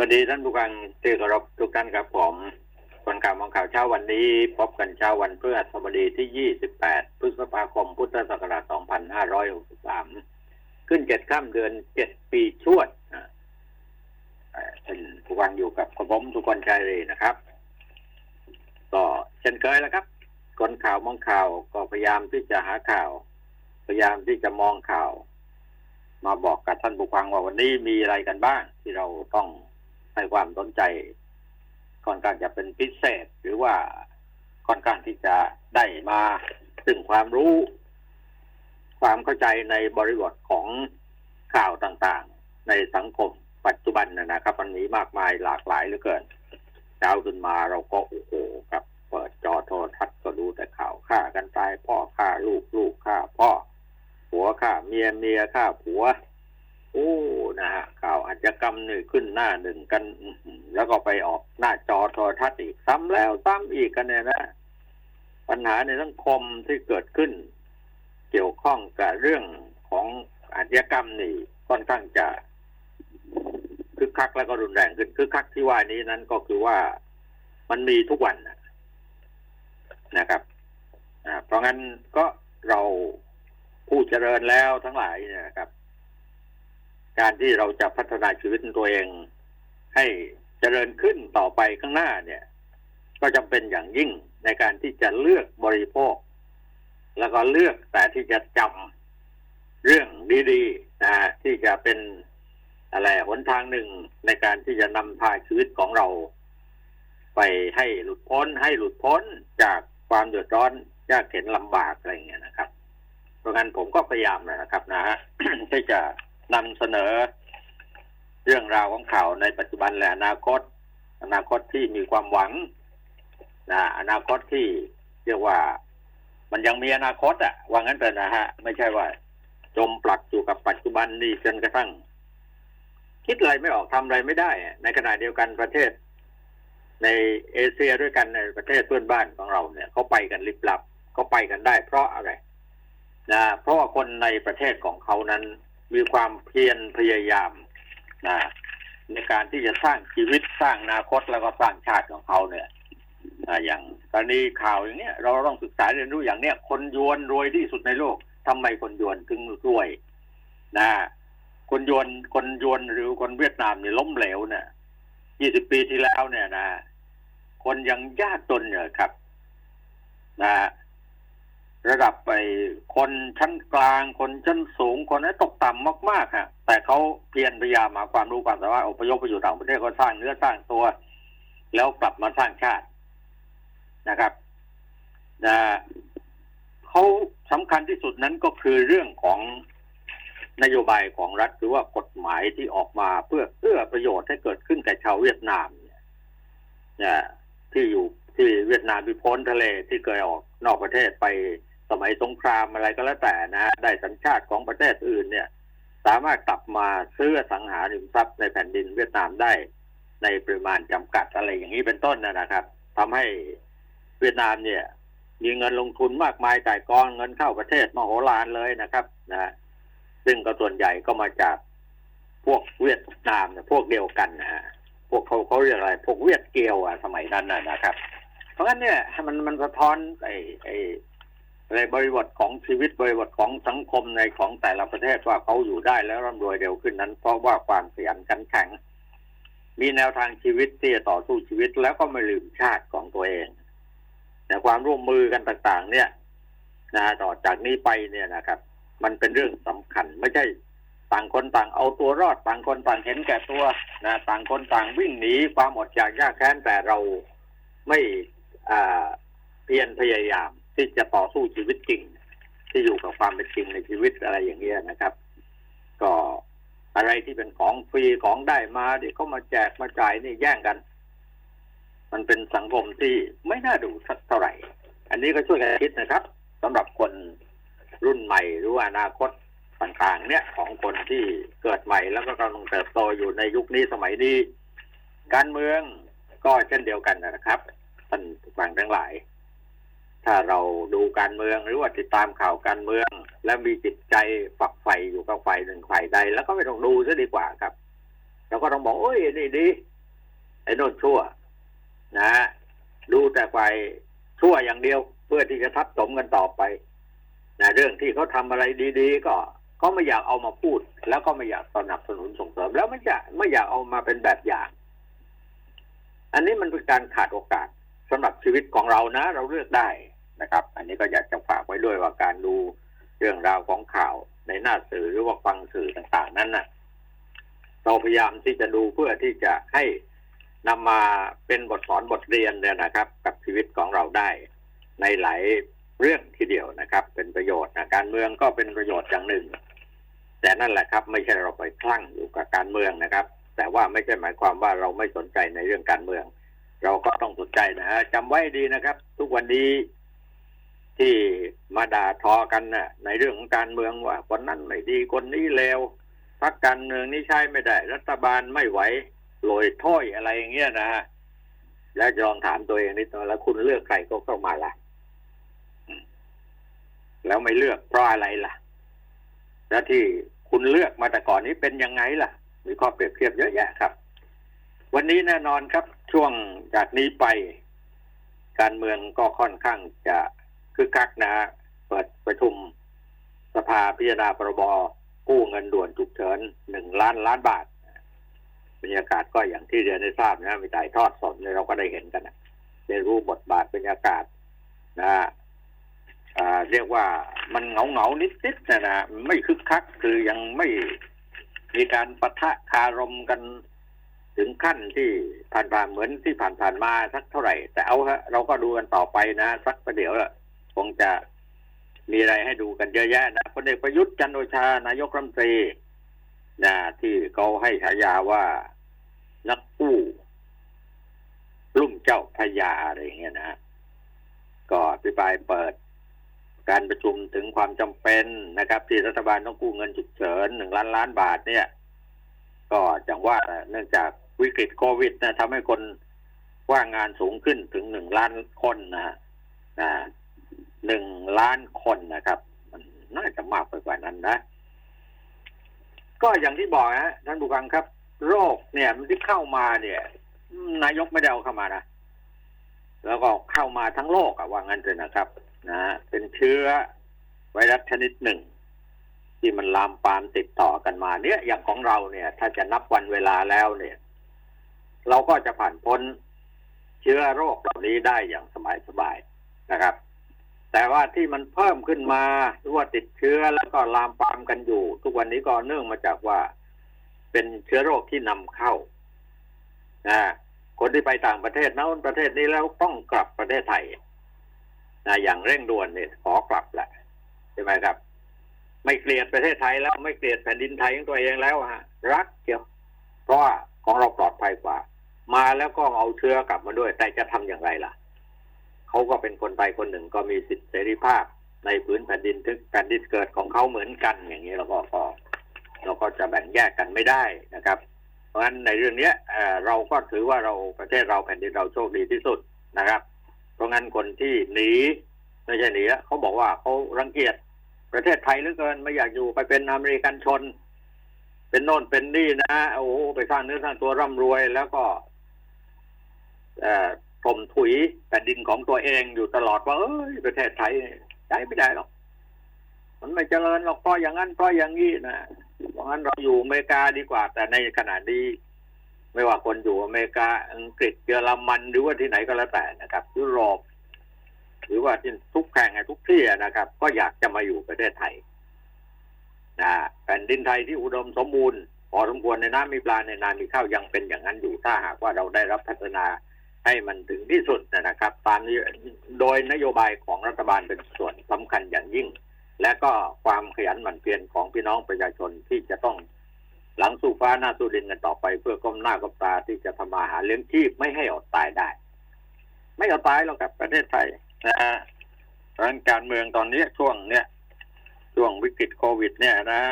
วัสดีท่านผู้ฟังที่เคารพทุกท่านครับผมคนข่าวมองข่าวเช้าวันนี้ พบกันเช้าวันพฤหัสบดีที่ 28 พฤษภาคม พุทธศักราช 2563 ขึ้นเจ็ดข้ามเดือนเจ็ดปีชวดท่านผู้ฟังอยู่กับผมทุกคนใจเลยนะครับ ก็เช่นเคยแล้วครับ คนข่าวมองข่าวก็พยายามที่จะหาข่าว พยายามที่จะมองข่าว มาบอกกับท่านผู้ฟังว่าวันนี้มีอะไรกันบ้าง ที่เราต้อง ให้ความสนใจค่อนข้างจะเป็นพิเศษ หรือว่าค่อนข้างที่จะได้มาซึ่งความรู้ ความเข้าใจในบริบทของข่าวต่างๆ ในสังคมปัจจุบันนะครับมันมีมากมายหลากหลายเหลือเกินเช้าขึ้นมาเราก็โอ้โหครับ เปิดจอโทรทัศน์ก็ดูแต่ข่าวฆ่ากันตายพ่อฆ่าลูกลูกฆ่าพ่อผัวฆ่าเมียเมียฆ่าผัว โอ้นะฮะข่าวอาชญากรรมนี่ขึ้นหน้าหนึ่งกัน แล้วก็ไปออกหน้าจอโทรทัศน์อีกซ้ำแล้วซ้ำอีกกันเนี่ยนะปัญหาในสังคมที่เกิดขึ้น เกี่ยวข้องกับเรื่องของอาชญากรรมนี่ค่อนข้างจะคึกคักแล้วก็รุนแรงขึ้นคึกคักที่ว่านี้นั้นก็คือว่ามันมีทุกวันนะครับเพราะงั้นก็เราผู้เจริญแล้วทั้งหลายนะครับ การที่เราจะพัฒนาชีวิตตัวเอง ให้เจริญขึ้นต่อไปข้างหน้าเนี่ย ก็จำเป็นอย่างยิ่งในการที่จะเลือกบริโภค แล้วก็เลือกแต่ที่จะจำเรื่องดีๆนะที่จะเป็นอะไรหนทางหนึ่งในการที่จะนำพาชีวิตของเรา ไปให้หลุดพ้น ให้หลุดพ้นจากความเดือดร้อนยากเข็นลำบากอะไรเงี้ยนะครับ เพราะงั้นผมก็พยายามนะครับนะฮะที่จะ นำเสนอ เรื่องราวของข่าวในปัจจุบันและอนาคต อนาคตที่มีความหวังนะอนาคตที่เรียกว่า มันยังมีอนาคตอะว่างั้นเป็นนะฮะ ไม่ใช่ว่า จมปลักอยู่กับปัจจุบันนี่จนกระทั่ง คิดอะไรไม่ออกทำอะไรไม่ได้ ในขณะเดียวกันประเทศ ในเอเชียด้วยกันในประเทศเพื่อนบ้านของเราเนี่ยเขาไปกันลิบลับเขาไปกันได้ เพราะอะไรนะเพราะว่าคนในประเทศของเขานั้น มีความเพียรพยายามนะในการที่จะสร้างชีวิตสร้างอนาคตแล้วก็สร้างชาติของเขาเนี่ยอย่างกรณีข่าวอย่างเนี้ยเราต้องศึกษาเรียนรู้อย่างเนี้ยคนยวนรวยที่สุดในโลกทำไมคนยวนถึงรวย นะ คนยวนคนยวนหรือคนเวียดนามเนี่ยล้มเหลวเนี่ยยี่สิบปีที่แล้วเนี่ยนะ คนยังยากจนเนี่ยครับ นะ ระดับไปคนชั้นกลางคนชั้นสูงคนนั้นตกต่ำมากๆฮะแต่เขาเพียรพยายามหาความรู้ความสามารถอพยพไปอยู่ต่างประเทศก็สร้างเนื้อสร้างตัว แล้วกลับมาสร้างชาตินะครับนะเขาสำคัญที่สุดนั้นก็คือเรื่องของนโยบายของรัฐหรือว่ากฎหมายที่ออกมาเพื่อเอื้อประโยชน์ให้เกิดขึ้นแก่ชาวเวียดนามเนี่ยที่อยู่ที่เวียดนามพิพ้นทะเลที่เคยออกนอกประเทศไป สมัยสงครามอะไรก็แล้วแต่นะ ได้สัญชาติของประเทศอื่นเนี่ย สามารถกลับมาซื้อสังหาริมทรัพย์ในแผ่นดินเวียดนามได้ ในปริมาณจำกัดอะไรอย่างนี้เป็นต้นนะครับทำให้เวียดนามเนี่ย มีเงินลงทุนมากมายจ่ายกองเงินเข้าประเทศมโหฬารเลยนะครับ นะซึ่งก็ส่วนใหญ่ก็มาจากพวกเวียดนามเนี่ยพวกเดียวกันนะฮะพวกเขาเขาเรียกอะไร พวกเวียดเกียวอะสมัยนั้นนะครับ เพราะงั้นเนี่ยมันมันสะท้อนไอ้ไอ้ ในบริบทของชีวิตบริบทของสังคมในของแต่ละประเทศว่าเขาอยู่ได้แล้วร่ำรวยเร็วขึ้นนั้น เพราะว่าความขยันขันแข็ง มีแนวทางชีวิตที่จะต่อสู้ชีวิตแล้วก็ไม่ลืมชาติของตัวเองแต่ความร่วมมือกันต่าง ๆ เนี่ยนะต่อจากนี้ไปเนี่ยนะครับ มันเป็นเรื่องสำคัญไม่ใช่ต่างคนต่างเอาตัวรอดต่างคนต่างเห็นแก่ตัวนะต่างคนต่างวิ่งหนีความอดอยากยากแค้นแต่เราไม่เพียรพยายาม ที่จะต่อสู้ชีวิตจริง ที่อยู่กับความเป็นจริงในชีวิตอะไรอย่างเงี้ยนะครับ ก็อะไรที่เป็นของฟรีของได้มาเดี๋ยวเขามาแจกมาจ่ายนี่แย่งกัน มันเป็นสังคมที่ไม่น่าดูสักเท่าไหร่ อันนี้ก็ช่วยกันคิดนะครับสำหรับคนรุ่นใหม่หรือว่าอนาคตต่างๆ เนี่ยของคนที่เกิดใหม่แล้วก็กำลังเติบโตอยู่ในยุคนี้สมัยนี้ การเมืองก็เช่นเดียวกันนะครับท่านฟังทั้งหลาย ถ้าเราดูการเมืองหรือว่าติดตามข่าวการเมือง และมีจิตใจฝักใฝ่อยู่กับฝ่ายหนึ่งฝ่ายใด แล้วก็ไม่ต้องดูซะดีกว่าครับเราก็ต้องบอกโอ้ยนี่ดีไอ้โน่นชั่วนะฮะดูแต่ฝ่ายชั่วอย่างเดียว เพื่อที่จะทับถมกันต่อไปนะเรื่องที่เขาทำอะไรดี ๆ ก็ก็ไม่อยากเอามาพูด แล้วก็ไม่อยากสนับสนุนส่งเสริม แล้วไม่จะไม่อยากเอามาเป็นแบบอย่าง อันนี้มันเป็นการขาดโอกาสสำหรับชีวิตของเรานะ เราเลือกได้ นะครับ อันนี้ก็อยากจะฝากไว้ด้วยว่าการดูเรื่องราวของข่าวในหน้าสื่อหรือว่าฟังสื่อต่างๆ นั้นนะ่ะ เราพยายามที่จะดูเพื่อที่จะให้นำมาเป็นบทสอนบทเรียนเนี่ยนะครับ กับชีวิตของเราได้ ในหลายเรื่องทีเดียวนะครับ เป็นประโยชน์นะการเมืองก็เป็นประโยชน์อย่างหนึ่ง แต่นั่นแหละครับ ไม่ใช่เราไปคลั่งอยู่กับการเมืองนะครับ แต่ว่าไม่ใช่หมายความว่าเราไม่สนใจในเรื่องการเมือง เราก็ต้องสนใจนะฮะจำไว้ดีนะครับ ทุกวันนี้ มาด่าทอกันนะ่ะ ในเรื่องของการเมืองว่าคนนั้นไม่ดีคนนี้เลวพักการเมืองนี้ใช้ไม่ได้ รัฐบาลไม่ไหวลอยถ้อยอะไรอย่างเงี้ยนะฮะแล้วลองถามตัวเองนิดหน่อยแล้วคุณเลือกใครก็เข้ามาล่ะแล้วไม่เลือกเพราะอะไรล่ะ แล้วที่คุณเลือกมาแต่ก่อนนี้เป็นยังไงล่ะ มีข้อเปรียบเทียบเยอะแยะครับ วันนี้แน่นอนครับ ช่วงจากนี้ไป การเมืองก็ค่อนข้างจะคึกคักนะ เปิดประชุมสภาพิจารณาพรบกู้เงินด่วนฉุกเฉินหนึ่งล้านล้านบาทบรรยากาศก็อย่างที่เรียนได้ทราบนะมีถ่ายทอดสดเนี่ยเราก็ได้เห็นกันนะได้รู้บทบาทบรรยากาศนะเรียกว่ามันเหงาเหงานิดนิดนะนะไม่คึกคักคือยังไม่มีการปะทะคารมกันถึงขั้นที่ผ่านๆเหมือนที่ผ่านๆมาสักเท่าไหร่ แต่เอาฮะเราก็ดูกันต่อไปนะ สักประเดี๋ยวคงจะ มีอะไรให้ดูกันเยอะแยะนะพลเอกประยุทธ์จันโอชานายกรัฐมนตรีนะที่เขาให้ฉายาว่านักกู้ลุ่มเจ้าพยาอะไรอย่างเงี้ยนะก็อภิปรายเปิดการประชุมถึงความจำเป็นนะครับ ที่รัฐบาลต้องกู้เงินฉุกเฉินหนึ่งล้านล้านบาทเนี่ย ก็จังว่าเนื่องจากวิกฤตโควิดนะทำให้คนว่างงานสูงขึ้นถึงหนึ่งล้านคนนะฮะ หนึ่งล้านคนนะครับ มันน่าจะมากไปกว่านั้นนะ ก็อย่างที่บอกนะท่านผู้ฟังครับ โรคเนี่ยมันที่เข้ามาเนี่ย นายกไม่ได้เอาเข้ามานะแล้วก็เข้ามาทั้งโลกอะว่างั้นเลยนะครับ นะเป็นเชื้อไวรัสชนิดหนึ่ง ที่มันลามปามติดต่อกันมา เนี่ยอย่างของเราเนี่ย ถ้าจะนับวันเวลาแล้วเนี่ย เราก็จะผ่านพ้นเชื้อโรคเหล่านี้ได้อย่างสบายๆนะครับ แต่ว่าที่มันเพิ่มขึ้นมาหรือว่าติดเชื้อแล้วก็ลามปามกันอยู่ ทุกวันนี้ก็เนื่องมาจากว่า เป็นเชื้อโรคที่นำเข้านะคนที่ไปต่างประเทศนั้นประเทศนี้แล้วต้องกลับประเทศไทยนะอย่างเร่งด่วนเนี่ยขอกลับแหละใช่ไหมครับ ไม่เกลียดประเทศไทยแล้วไม่เกลียดแผ่นดินไทยของตัวเองแล้วฮะ รักเกี่ยว เพราะว่าของเราปลอดภัยกว่า มาแล้วก็เอาเชื้อกลับมาด้วย แต่จะทำอย่างไรล่ะ เขาก็เป็นคนไทยคนหนึ่งก็มีสิทธิเสรีภาพ ในพื้นแผ่นดินทึกแผ่นดินเกิดของเขาเหมือนกันอย่างนี้เราก็ก็เราก็จะแบ่งแยกกันไม่ได้นะครับ เพราะฉะนั้นในเรื่องเนี้ยเราก็ถือว่าเราประเทศเราแผ่นดินเราโชคดีที่สุดนะครับ เพราะงั้นคนที่หนีไม่ใช่หนีเขาบอกว่าเขารังเกียจประเทศไทยเหลือเกินไม่อยากอยู่ไปเป็นอเมริกันชน เป็นโน่นเป็นนี่นะโอ้ไปสร้างเนื้อสร้างตัวร่ำรวยแล้วก็ถ มถุยแผ่นดินของตัวเองอยู่ตลอดว่าเอ้ยประเทศไทยใช้ไม่ได้หรอก มันไม่เจริญหรอกเพราะอย่างนั้นเพราะอย่างนี้นะเพราะงั้นเราอยู่อเมริกาดีกว่า แต่ในขณะนี้ไม่ว่าคนอยู่อเมริกาอังกฤษเยอรมันหรือว่าที่ไหนก็แล้วแต่นะครับ ยุโรปหรือว่าที่ทุกแห่งทุกที่นะครับ ก็อยากจะมาอยู่ประเทศไทยนะแผ่นดินไทยที่อุดมสมบูรณ์พอสมควรในน้ำมีปลาในนามีข้าวยังเป็นอย่างนั้นอยู่ถ้าหากว่าเราได้รับพัฒนา ให้มันถึงที่สุดนะครับตามโดยนโยบายของรัฐบาลเป็นส่วนสำคัญอย่างยิ่ง และก็ความขยันหมั่นเพียรของพี่น้องประชาชนที่จะต้องหลังสู่ฟ้าหน้าสู่ดินกันต่อไป เพื่อก้มหน้าก้มตาที่จะทำมาหาเลี้ยงชีพไม่ให้อดตายได้ ไม่อดตายหรอกครับประเทศไทยนะฮะรังการเมืองตอนนี้ช่วงเนี้ยช่วงวิกฤตโควิด เนี่ยนะ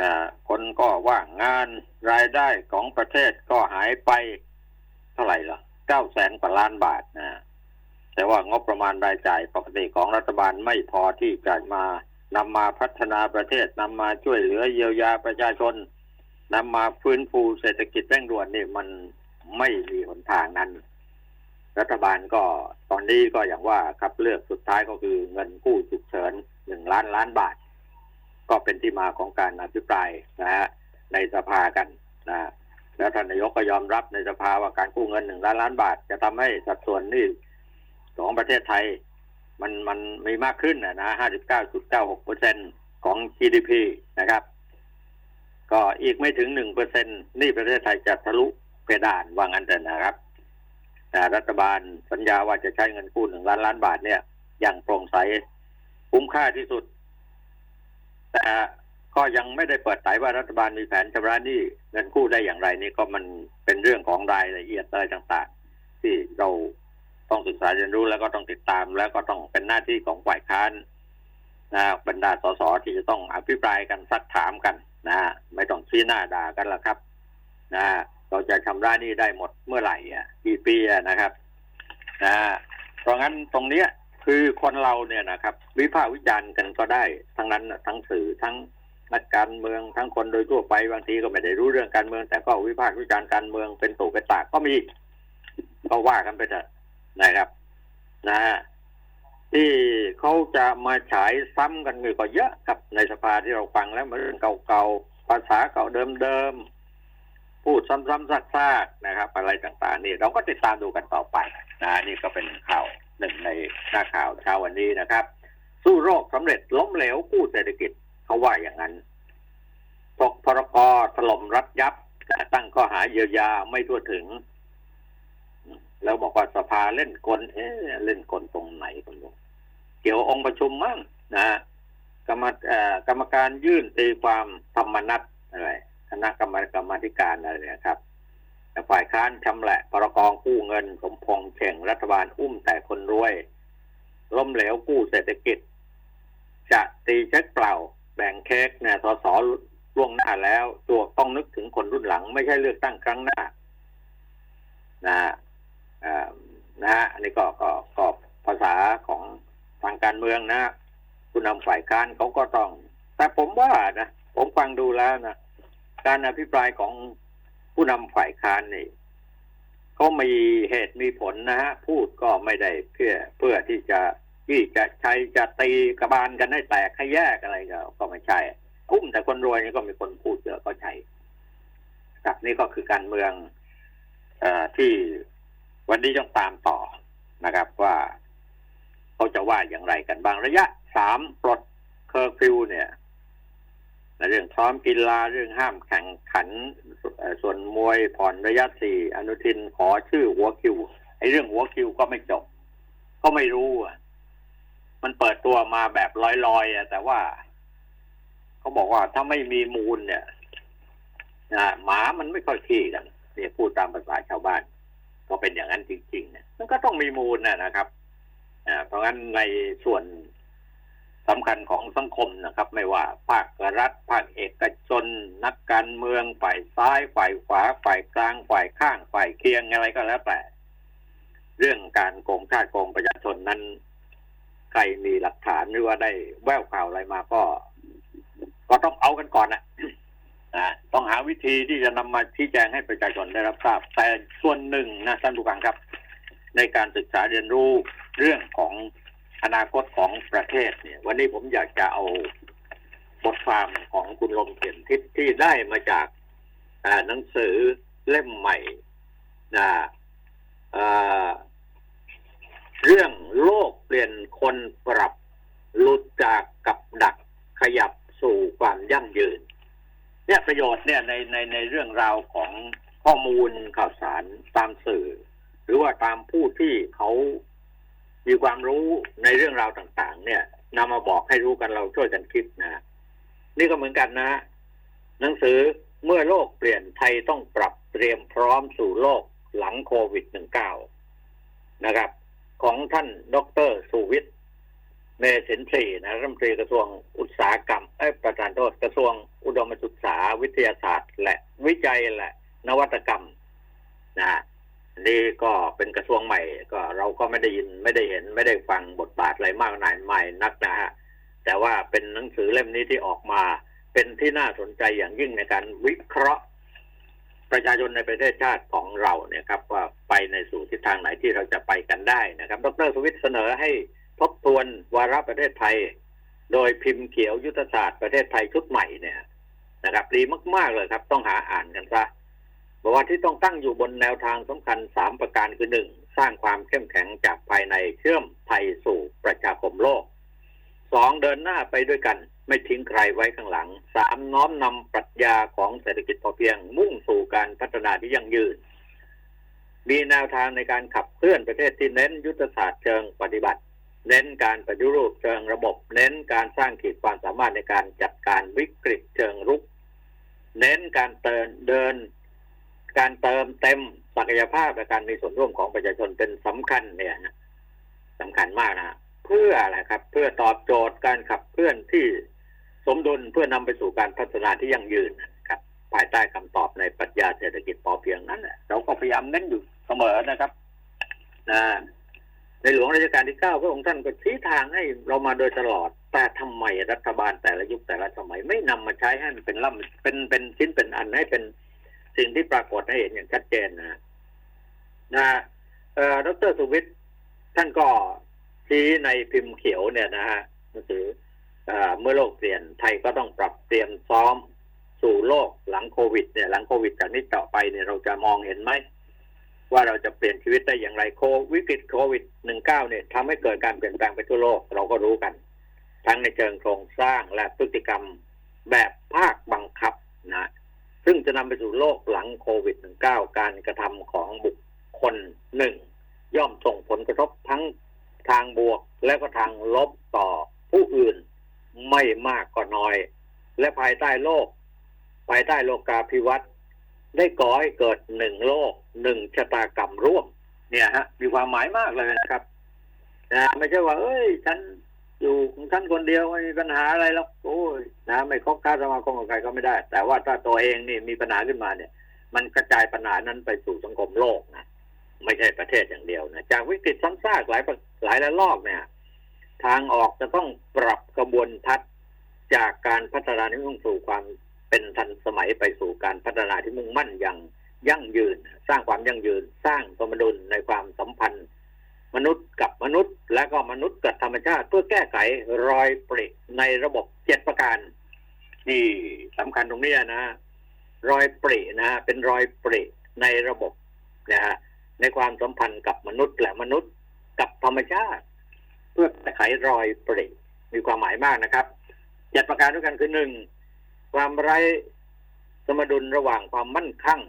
อ่คนก็ว่างงานรายได้ของประเทศก็หายไป ท่าไหร่ล่ะเก้าแสนกว่าล้านบาทนะแต่ว่างบประมาณรายจ่ายปกติของรัฐบาลไม่พอที่จะมานำมาพัฒนาประเทศนำมาช่วยเหลือเยียวยาประชาชนนำมาฟื้นฟูเศรษฐกิจเร่งด่วนนี่มันไม่มีหนทางนั้น รัฐบาลก็ตอนนี้ก็อย่างว่าครับเลือกสุดท้ายก็คือเงินกู้ฉุกเฉินหนึ่งล้านล้านบาท ก็เป็นที่มาของการอภิปรายนะฮะในสภากันนะ แล้วท่านนายกก็ยอมรับในสภาว่าการกู้เงินหนึ่งล้านล้านบาท จะทำให้สัดส่วนนี่ของประเทศไทย มันมันมีมากขึ้นนะนะห้าสิบเก้าจุดเก้าหกเปอร์เซ็นของ GDP นะครับ ก็อีกไม่ถึงหนึ่งเปอร์เซ็นนี่ประเทศไทยจะทะลุเพดานว่างั้นเถอะนะครับแต่รัฐบาลสัญญาว่าจะใช้เงินกู้หนึ่งล้านล้านบาทเนี่ย อย่างโปร่งใสคุ้มค่าที่สุด แต่ ก็ยังไม่ได้เปิดเผยว่ารัฐบาลมีแผนชำระหนี้เงินกู้ได้อย่างไรนี่ก็มันเป็นเรื่องของรายละเอียดอะไรต่าง ๆ ที่เราต้องศึกษาเรียนรู้แล้วก็ต้องติดตาม แล้วก็ต้องเป็นหน้าที่ของฝ่ายค้านนะบรรดาสสที่จะต้องอภิปรายกันซักถามกันนะไม่ต้องชี้หน้าด่ากันละครับ นะเราจะชำระหนี้ได้หมดเมื่อไหร่อะกี่ปีนะครับ นะเพราะงั้นตรงเนี้ยคือคนเราเนี่ยนะครับ วิพากษ์วิจารณ์กันก็ได้ ทั้งนั้นทั้งสื่อทั้ง นักการเมืองทั้งคนโดยทั่วไปบางทีก็ไม่ได้รู้เรื่องการเมือง แต่ก็วิพากษ์วิจารณ์การเมืองเป็นตู่เป็นตากก็มีก็ว่ากันไปเถอะนะครับ นะที่เขาจะมาฉายซ้ำกันก็เยอะครับในสภาที่เราฟังแล้วมันเรื่องเก่าๆภาษาเก่าเดิมๆพูดซ้ำๆซากๆนะครับ อะไรต่างๆ นี่เราก็ติดตามดูกันต่อไปนะนี่ก็เป็นข่าวหนึ่งในหน้าข่าวเช้าวันนี้นะครับ สู้โรคสำเร็จล้มเหลวกู้เศรษฐกิจ เขาว่าอย่างนั้นตกพรกถล่มรัฐยับตั้งข้อหาเยียวยาไม่ทั่วถึง แล้วบอกว่าสภาเล่นกลเอ๊เล่นกลตรงไหนคุณลุงเกี่ยวองค์ประชุมมั่งนะกรรมกรรมการยื่นตีความธรรมนัตอะไรคณะกรรมกรรมธิการอะไรเนี่ยครับแต่ฝ่ายค้านชำแหละพรกองกู้เงินสมพงษ์เข่งรัฐบาลอุ้มแต่คนรวย ล้มเหลวกู้เศรษฐกิจ จะตีเช็คเปล่า แบ่งเค้กเนี่ยสสล่วงหน้าแล้ว ตัวต้องนึกถึงคนรุ่นหลัง ไม่ใช่เลือกตั้งครั้งหน้านะนะฮะอันนี้ก็ก็ก็ภาษาของทางการเมืองนะผู้นำฝ่ายค้านเขาก็ต้อง แต่ผมว่านะผมฟังดูแล้วนะการอภิปรายของผู้นำฝ่ายค้านนี่เขามีเหตุมีผลนะฮะ พูดก็ไม่ได้เพื่อเพื่อที่จะ ที่จะใช้จะตีกระบาลกันให้แตกให้แยกอะไรก็ก็ไม่ใช่อุ้มแต่คนรวยนี่ก็มีคนพูดเยอะก็ใช่ครับนี่ก็คือการเมืองอที่วันนี้ต้องตามต่อนะครับ ว่าเขาจะว่าอย่างไรกันบางระยะสามปลดเคอร์ฟิวเนี่ยในเรื่องซ้อมกีฬาเรื่องห้ามแข่งขันส่วนมวยผ่อนระยะสี่อนุทินขอชื่อหัวคิวไอ้เรื่องหัวคิวก็ไม่จบ ก็ไม่รู้อะ มันเปิดตัวมาแบบลอยๆอะ แต่ว่าเขาบอกว่าถ้าไม่มีมูลเนี่ยนะหมามันไม่ค่อยขี้กันเนี่ยพูดตามภาษาชาวบ้าน ก็เป็นอย่างนั้นจริงๆเนี่ยมันก็ต้องมีมูลนะครับเพราะงั้นในส่วนสำคัญของสังคมนะครับ ไม่ว่าภาครัฐภาคเอกชน นักการเมืองฝ่ายซ้ายฝ่ายขวาฝ่ายกลางฝ่ายข้างฝ่ายเคียงอะไรก็แล้วแต่เรื่องการโกงชาติโกงประชาชนนั้น ใครมีหลักฐานหรือว่าได้แววข่าวอะไรมาก็ ก็ต้องเอากันก่อนนะนะต้องหาวิธีที่จะนำมาชี้แจงให้ประชาชนได้รับทราบ แต่ส่วนหนึ่งนะท่านผู้ฟังครับ ในการศึกษาเรียนรู้เรื่องของอนาคตของประเทศเนี่ย วันนี้ผมอยากจะเอาบทความของคุณลมเขียนทิศที่ได้มาจากหนังสือเล่มใหม่นะ เรื่องโลกเปลี่ยนคนปรับหลุดจากกับดักขยับสู่ความยั่งยืน เนี่ยประโยชน์เนี่ยในในในเรื่องราวของข้อมูลข่าวสารตามสื่อ หรือว่าตามผู้ที่เขามีความรู้ในเรื่องราวต่าง ๆ เนี่ยนำมาบอกให้รู้กันเราช่วยกันคิดนะนี่ก็เหมือนกันนะ หนังสือเมื่อโลกเปลี่ยนไทยต้องปรับเตรียมพร้อมสู่โลกหลังโควิด -19 นะครับ ของท่านดรสุวิทย์เมสินทรีนะรัฐมนตรีกระทรวงอุตสาหกรรมเอ้ประธานโทษกระทรวงอุดมศึกษาวิทยาศาสตร์ และวิจัยและนวัตกรรมนะนี่ก็เป็นกระทรวงใหม่ ก็เราก็ไม่ได้ยินไม่ได้เห็น ไม่ได้ฟังบทบาทอะไรมากนายใหม่นักนะฮะแต่ว่าเป็นหนังสือเล่มนี้ที่ออกมา เป็นที่น่าสนใจอย่างยิ่งในการวิเคราะห์ ประชาชนในประเทศชาติของเราเนี่ยครับว่าไปในสู่ทิศทางไหนที่เราจะไปกันได้นะครับ ดรสุวิทย์เสนอให้ทบทวนวาระประเทศไทย โดยพิมพ์เขียวยุทธศาสตร์ประเทศไทยชุดใหม่เนี่ยนะครับดีมากๆเลยครับ ต้องหาอ่านกันซะบอกว่าที่ต้องตั้งอยู่บนแนวทางสำคัญสามประการคือหนึ่งสร้างความเข้มแข็งจากภายในเชื่อมไทยสู่ประชาคมโลกสองเดินหน้าไปด้วยกัน ไม่ทิ้งใครไว้ข้างหลังสามน้อมนำปรัชญาของเศรษฐกิจพอเพียง มุ่งสู่การพัฒนาที่ยั่งยืน มีแนวทางในการขับเคลื่อนประเทศที่เน้นยุทธศาสตร์เชิงปฏิบัติ เน้นการปฏิรูปเชิงระบบ เน้นการสร้างขีดความสามารถในการจัดการวิกฤตเชิงรุก เน้นการเตินเดิน การเติมเต็มศักยภาพและการมีส่วนร่วมของประชาชนเป็นสำคัญเนี่ยสำคัญมากนะเพื่ออะไรครับ เพื่อตอบโจทย์การขับเคลื่อนที่ สมดุลเพื่อนำไปสู่การพัฒนาที่ยั่งยืนครับภายใต้คำตอบในปรัชญาเศรษฐกิจพอเพียงนั้นเราก็พยายามเน้นอยู่เสมอนะครับนะในหลวงรัชกาลที่เก้าพระองค์ท่านก็ชี้ทางให้เรามาโดยตลอด แต่ทำไมรัฐบาลแต่ละยุคแต่ละสมัยไม่นำมาใช้ให้มันเป็นล่ำเป็นเป็นชิ้นเป็นอันให้เป็นสิ่งที่ปรากฏให้เห็นอย่างชัดเจนนะนะเอ่อดรสุวิทย์ท่านก็ชี้ในพิมพ์เขียวเนี่ยนะฮะหนังสือ เมื่อโลกเปลี่ยนไทยก็ต้องปรับเตรียมซ้อมสู่โลกหลังโควิดเนี่ยหลังโควิดจากนี้ต่อไปเนี่ยเราจะมองเห็นไหมว่าเราจะเปลี่ยนชีวิตได้อย่างไรโควิกฤตโควิด19เก้าเนี่ยทำให้เกิดการเปลี่ยนแปลงไปทั่วโลกเราก็รู้กัน ทั้งในเชิงโครงสร้างและพฤติกรรมแบบภาคบังคับนะซึ่งจะนำไปสู่โลกหลังโควิด19การกระทำของบุคคลหนึ่งย่อมส่งผลกระทบทั้งทางบวกและก็ทางลบต่อผู้อื่น ไม่มากก็น้อย และภายใต้โลก ภายใต้โลกาภิวัตน์ได้ก่อให้เกิดหนึ่งโลกหนึ่งชะตากรรมร่วม เนี่ยฮะ มีความหมายมากเลยนะครับนะไม่ใช่ว่า เอ้ยฉันอยู่ของฉันคนเดียวไม่มีปัญหาอะไรหรอกโอ้ยนะไม่คบค้าสมาคมกับใครก็ไม่ได้ แต่ว่าถ้าตัวเองนี่มีปัญหาขึ้นมาเนี่ย มันกระจายปัญหานั้นไปสู่สังคมโลกนะไม่ใช่ประเทศอย่างเดียวนะจากวิกฤตซ้ำซากหลายหลายระลอกเนี่ย ทางออกจะต้องปรับกระบวนทัศน์จากการพัฒนาที่มุ่งสู่ความเป็นทันสมัยไปสู่การพัฒนาที่มุ่งมั่นอย่างยั่งยืน สร้างความยั่งยืน สร้างสมดุลในความสัมพันธ์ มนุษย์กับมนุษย์ และก็มนุษย์กับธรรมชาติ เพื่อแก้ไขรอยปริในระบบเจ็ดประการนี่สำคัญตรงนี้นะรอยปรินะฮะเป็นรอยปริในระบบนะฮะในความสัมพันธ์กับมนุษย์และมนุษย์กับธรรมชาติ พื่อแก้ไขรอยปริมีความหมายมากนะครับเจ็ดประการด้วยกันคือหนึ่งความไร้สมดุลระหว่างความมั่นคั่ง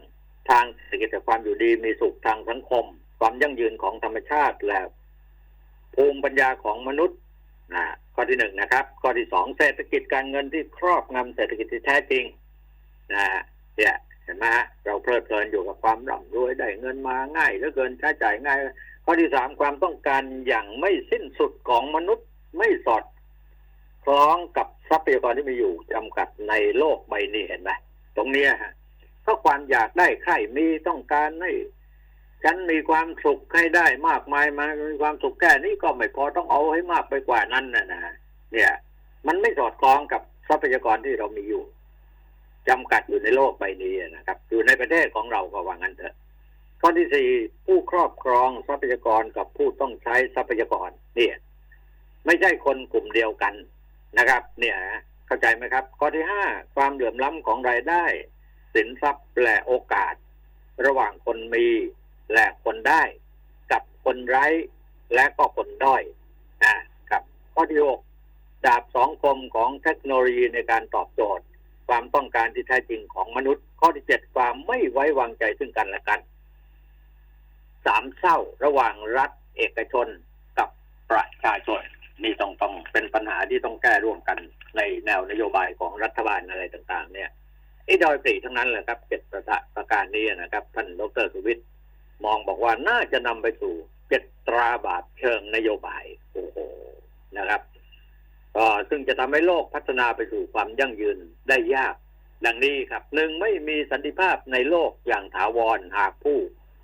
ทางเศรษฐกิจกับความอยู่ดีมีสุขทางสังคม ความยั่งยืนของธรรมชาติและภูมิปัญญาของมนุษย์นะข้อที่หนึ่งนะครับ ข้อที่สองเศรษฐกิจการเงินที่ครอบงำเศรษฐกิจที่แท้จริงนะเนี่ยเห็นไหมฮะเราเพลิดเพลินอยู่กับความร่ำรวยได้เงินมาง่ายเหลือเกินใช้จ่ายง่าย ข้อที่สามความต้องการอย่างไม่สิ้นสุดของมนุษย์ไม่สอดคล้องกับทรัพยากรที่มีอยู่จำกัดในโลกใบนี้เห็นไหมตรงเนี้ยฮะก็ความอยากได้ใครมีต้องการให้ฉันมีความสุขให้ได้มากมายมามีความสุขแค่นี้ก็ไม่พอต้องเอาให้มากไปกว่านั้นนะนะเนี่ย มันไม่สอดคล้องกับทรัพยากรที่เรามีอยู่จำกัดอยู่ในโลกใบนี้นะครับ อยู่ในประเทศของเราก็ว่างั้นเถอะ ข้อที่สี่ผู้ครอบครองทรัพยากรกับผู้ต้องใช้ทรัพยากร เนี่ย ไม่ใช่คนกลุ่มเดียวกันนะครับ เนี่ยเข้าใจไหมครับ ข้อที่ห้าความเหลื่อมล้ำของรายได้ สินทรัพย์และโอกาส ระหว่างคนมีและคนได้ กับคนไร้และก็คนด้อยอ่าครับ ข้อที่หกดาบสองคมของเทคโนโลยีในการตอบโจทย์ ความต้องการที่แท้จริงของมนุษย์ ข้อที่เจ็ดความไม่ไว้วางใจซึ่งกันและกัน สามเศร้าระหว่างรัฐเอกชนกับประชาชนนี่ต้องต้องเป็นปัญหาที่ต้องแก้ร่วมกันในแนวนโยบายของรัฐบาลอะไรต่าง ๆ เนี่ยไอ้ดอยปรีทั้งนั้นแหละครับเจ็ดประประการนี้นะครับท่านดรสุวิทย์มองบอกว่าน่าจะนำไปสู่เจ็ดตราบาปเชิงนโยบายโอ้โหนะครับก็ซึ่งจะทำให้โลกพัฒนาไปสู่ความยั่งยืนได้ยาก ดังนี้ครับหนึ่งไม่มีสันติภาพในโลกอย่างถาวรหากผู้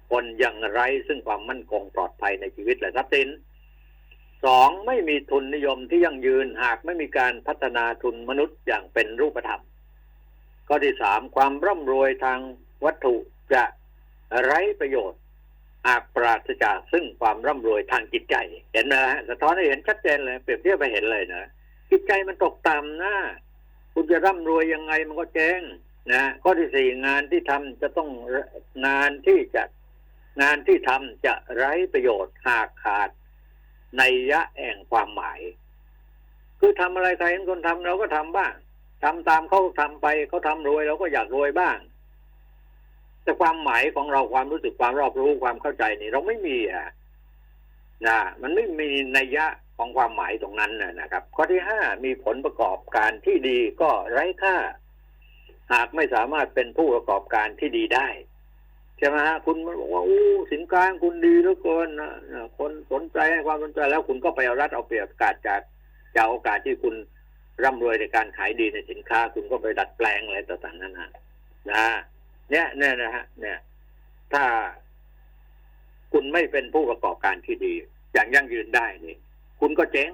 คนยังไร้ซึ่งความมั่นคงปลอดภัยในชีวิตและทรัพย์สินสองไม่มีทุนนิยมที่ยั่งยืนหากไม่มีการพัฒนาทุนมนุษย์อย่างเป็นรูปธรรม ข้อที่สามความร่ำรวยทางวัตถุจะไร้ประโยชน์หากปราศจากซึ่งความร่ำรวยทางจิตใจ เห็นไหมฮะสะท้อนให้เห็นชัดเจนเลย เปรียบเทียบไปเห็นเลยนะจิตใจมันตกต่ำนะคุณจะร่ำรวยยังไงมันก็เจ๊งนะข้อที่สี่งานที่ทำจะต้องงานที่จะ งานที่ทำจะไร้ประโยชน์หากขาดในยะแห่งความหมาย คือทำอะไรใครเห็นคนทำเราก็ทำบ้างทำตามเขาทำไปเขาทำรวยเราก็อยากรวยบ้าง แต่ความหมายของเราความรู้สึกความรอบรู้ความเข้าใจนี่เราไม่มีอะนะมันไม่มีนัยยะของความหมายตรงนั้นนะครับ ข้อที่ห้ามีผลประกอบการที่ดีก็ไร้ค่า หากไม่สามารถเป็นผู้ประกอบการที่ดีได้ ใช่ไหมฮะคุณบอกว่าอู้สินค้าคุณดีเหลือเกินนะคนสนใจให้ความสนใจแล้วคุณก็ไปเอารัดเอาเปรียบโอกาสจากจากโอกาสที่คุณร่ำรวยในการขายดีในสินค้า คุณก็ไปดัดแปลงอะไรต่างๆนั่นนะนะเนี่ยเนี่ยนะฮะ เนี่ย ถ้าคุณไม่เป็นผู้ประกอบการที่ดี อย่างยั่งยืนได้นี่คุณก็เจ๊ง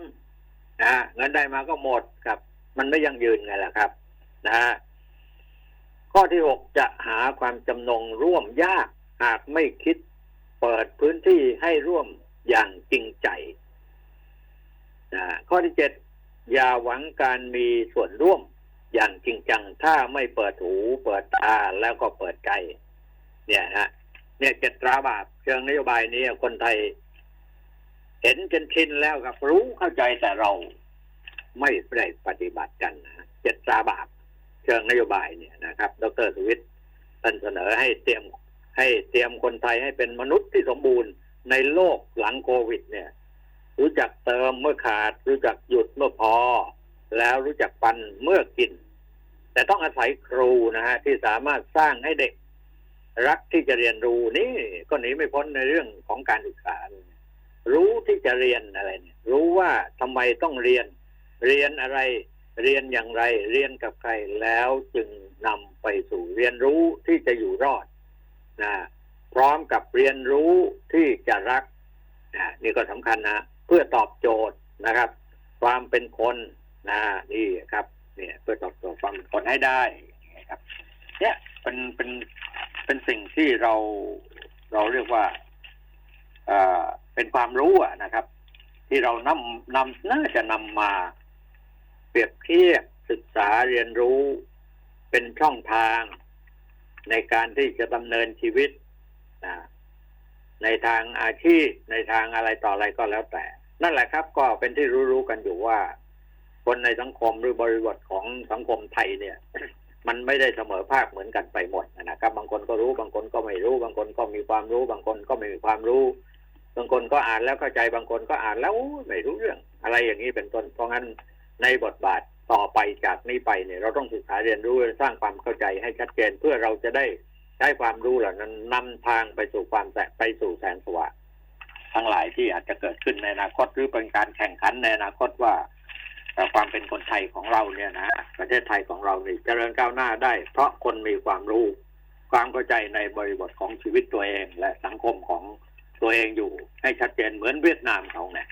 นะเงินได้มาก็หมดครับ มันไม่ยั่งยืนไงล่ะครับ นะฮะ ข้อที่หกจะหาความจำนงร่วมยากหากไม่คิดเปิดพื้นที่ให้ร่วมอย่างจริงใจนะข้อที่เจ็ดอย่าหวังการมีส่วนร่วมอย่างจริงจัง ถ้าไม่เปิดหูเปิดตาแล้วก็เปิดใจ เนี่ยฮะ เนี่ยเจ็ดตราบาปเชิงนโยบายนี้คนไทย เห็นจนชินแล้วครับรู้เข้าใจแต่เราไม่ได้ปฏิบัติกันนะเจ็ดตราบาป เชิงนโยบายเนี่ยนะครับ ดรสุวิทย์ท่านเสนอให้เตรียมให้เตรียมคนไทยให้เป็นมนุษย์ที่สมบูรณ์ในโลกหลังโควิด เนี่ย รู้จักเติมเมื่อขาด รู้จักหยุดเมื่อพอ แล้วรู้จักปันเมื่อกิน แต่ต้องอาศัยครูนะฮะที่สามารถสร้างให้เด็ก รักที่จะเรียนรู้นี่ก็หนีไม่พ้นในเรื่องของการศึกษา รู้ที่จะเรียนอะไรเนี่ยรู้ว่าทำไมต้องเรียน เรียนอะไร เรียนอย่างไรเรียนกับใครแล้วจึงนำไปสู่เรียนรู้ที่จะอยู่รอดนะพร้อมกับเรียนรู้ที่จะรักนะนี่ก็สำคัญนะเพื่อตอบโจทย์นะครับ ความเป็นคนนะนี่ครับ เนี่ยเพื่อตอบโจทย์ความเป็นคนให้ได้นะครับ เนี่ยเป็นเป็นเป็นสิ่งที่เราเราเรียกว่าเอ่อเป็นความรู้อะนะครับ ที่เรานำนำน่าจะนำมา เปรียบเทียบศึกษาเรียนรู้เป็นช่องทาง ในการที่จะดำเนินชีวิตนะในทางอาชีพในทางอะไรต่ออะไรก็แล้วแต่ นั่นแหละครับ ก็เป็นที่รู้ๆกันอยู่ว่า คนในสังคมหรือบริบทของสังคมไทยเนี่ย มันไม่ได้เสมอภาคเหมือนกันไปหมดนะครับ บางคนก็รู้บางคนก็ไม่รู้ บางคนก็มีความรู้ บางคนก็ไม่มีความรู้ บางคนก็อ่านแล้วเข้าใจบางคนก็อ่านแล้วไม่รู้เรื่อง อะไรอย่างนี้เป็นต้นเพราะงั้น ในบทบาทต่อไปจากนี้ไปเนี่ยเราต้องศึกษาเรียนรู้สร้างความเข้าใจให้ชัดเจนเพื่อเราจะได้ใช้ความรู้เหล่านั้นนำทางไปสู่ความแสไปสู่แสงสว่างทั้งหลายที่อาจจะเกิดขึ้นในอนาคตหรือเป็นการแข่งขันในอนาคตว่าความเป็นคนไทยของเราเนี่ยนะประเทศไทยของเรานี่เจริญก้าวหน้าได้ เพราะคนมีความรู้ ความเข้าใจในบริบทของชีวิตตัวเอง และสังคมของตัวเองอยู่ให้ชัดเจนเหมือนเวียดนามเขาเนี่ย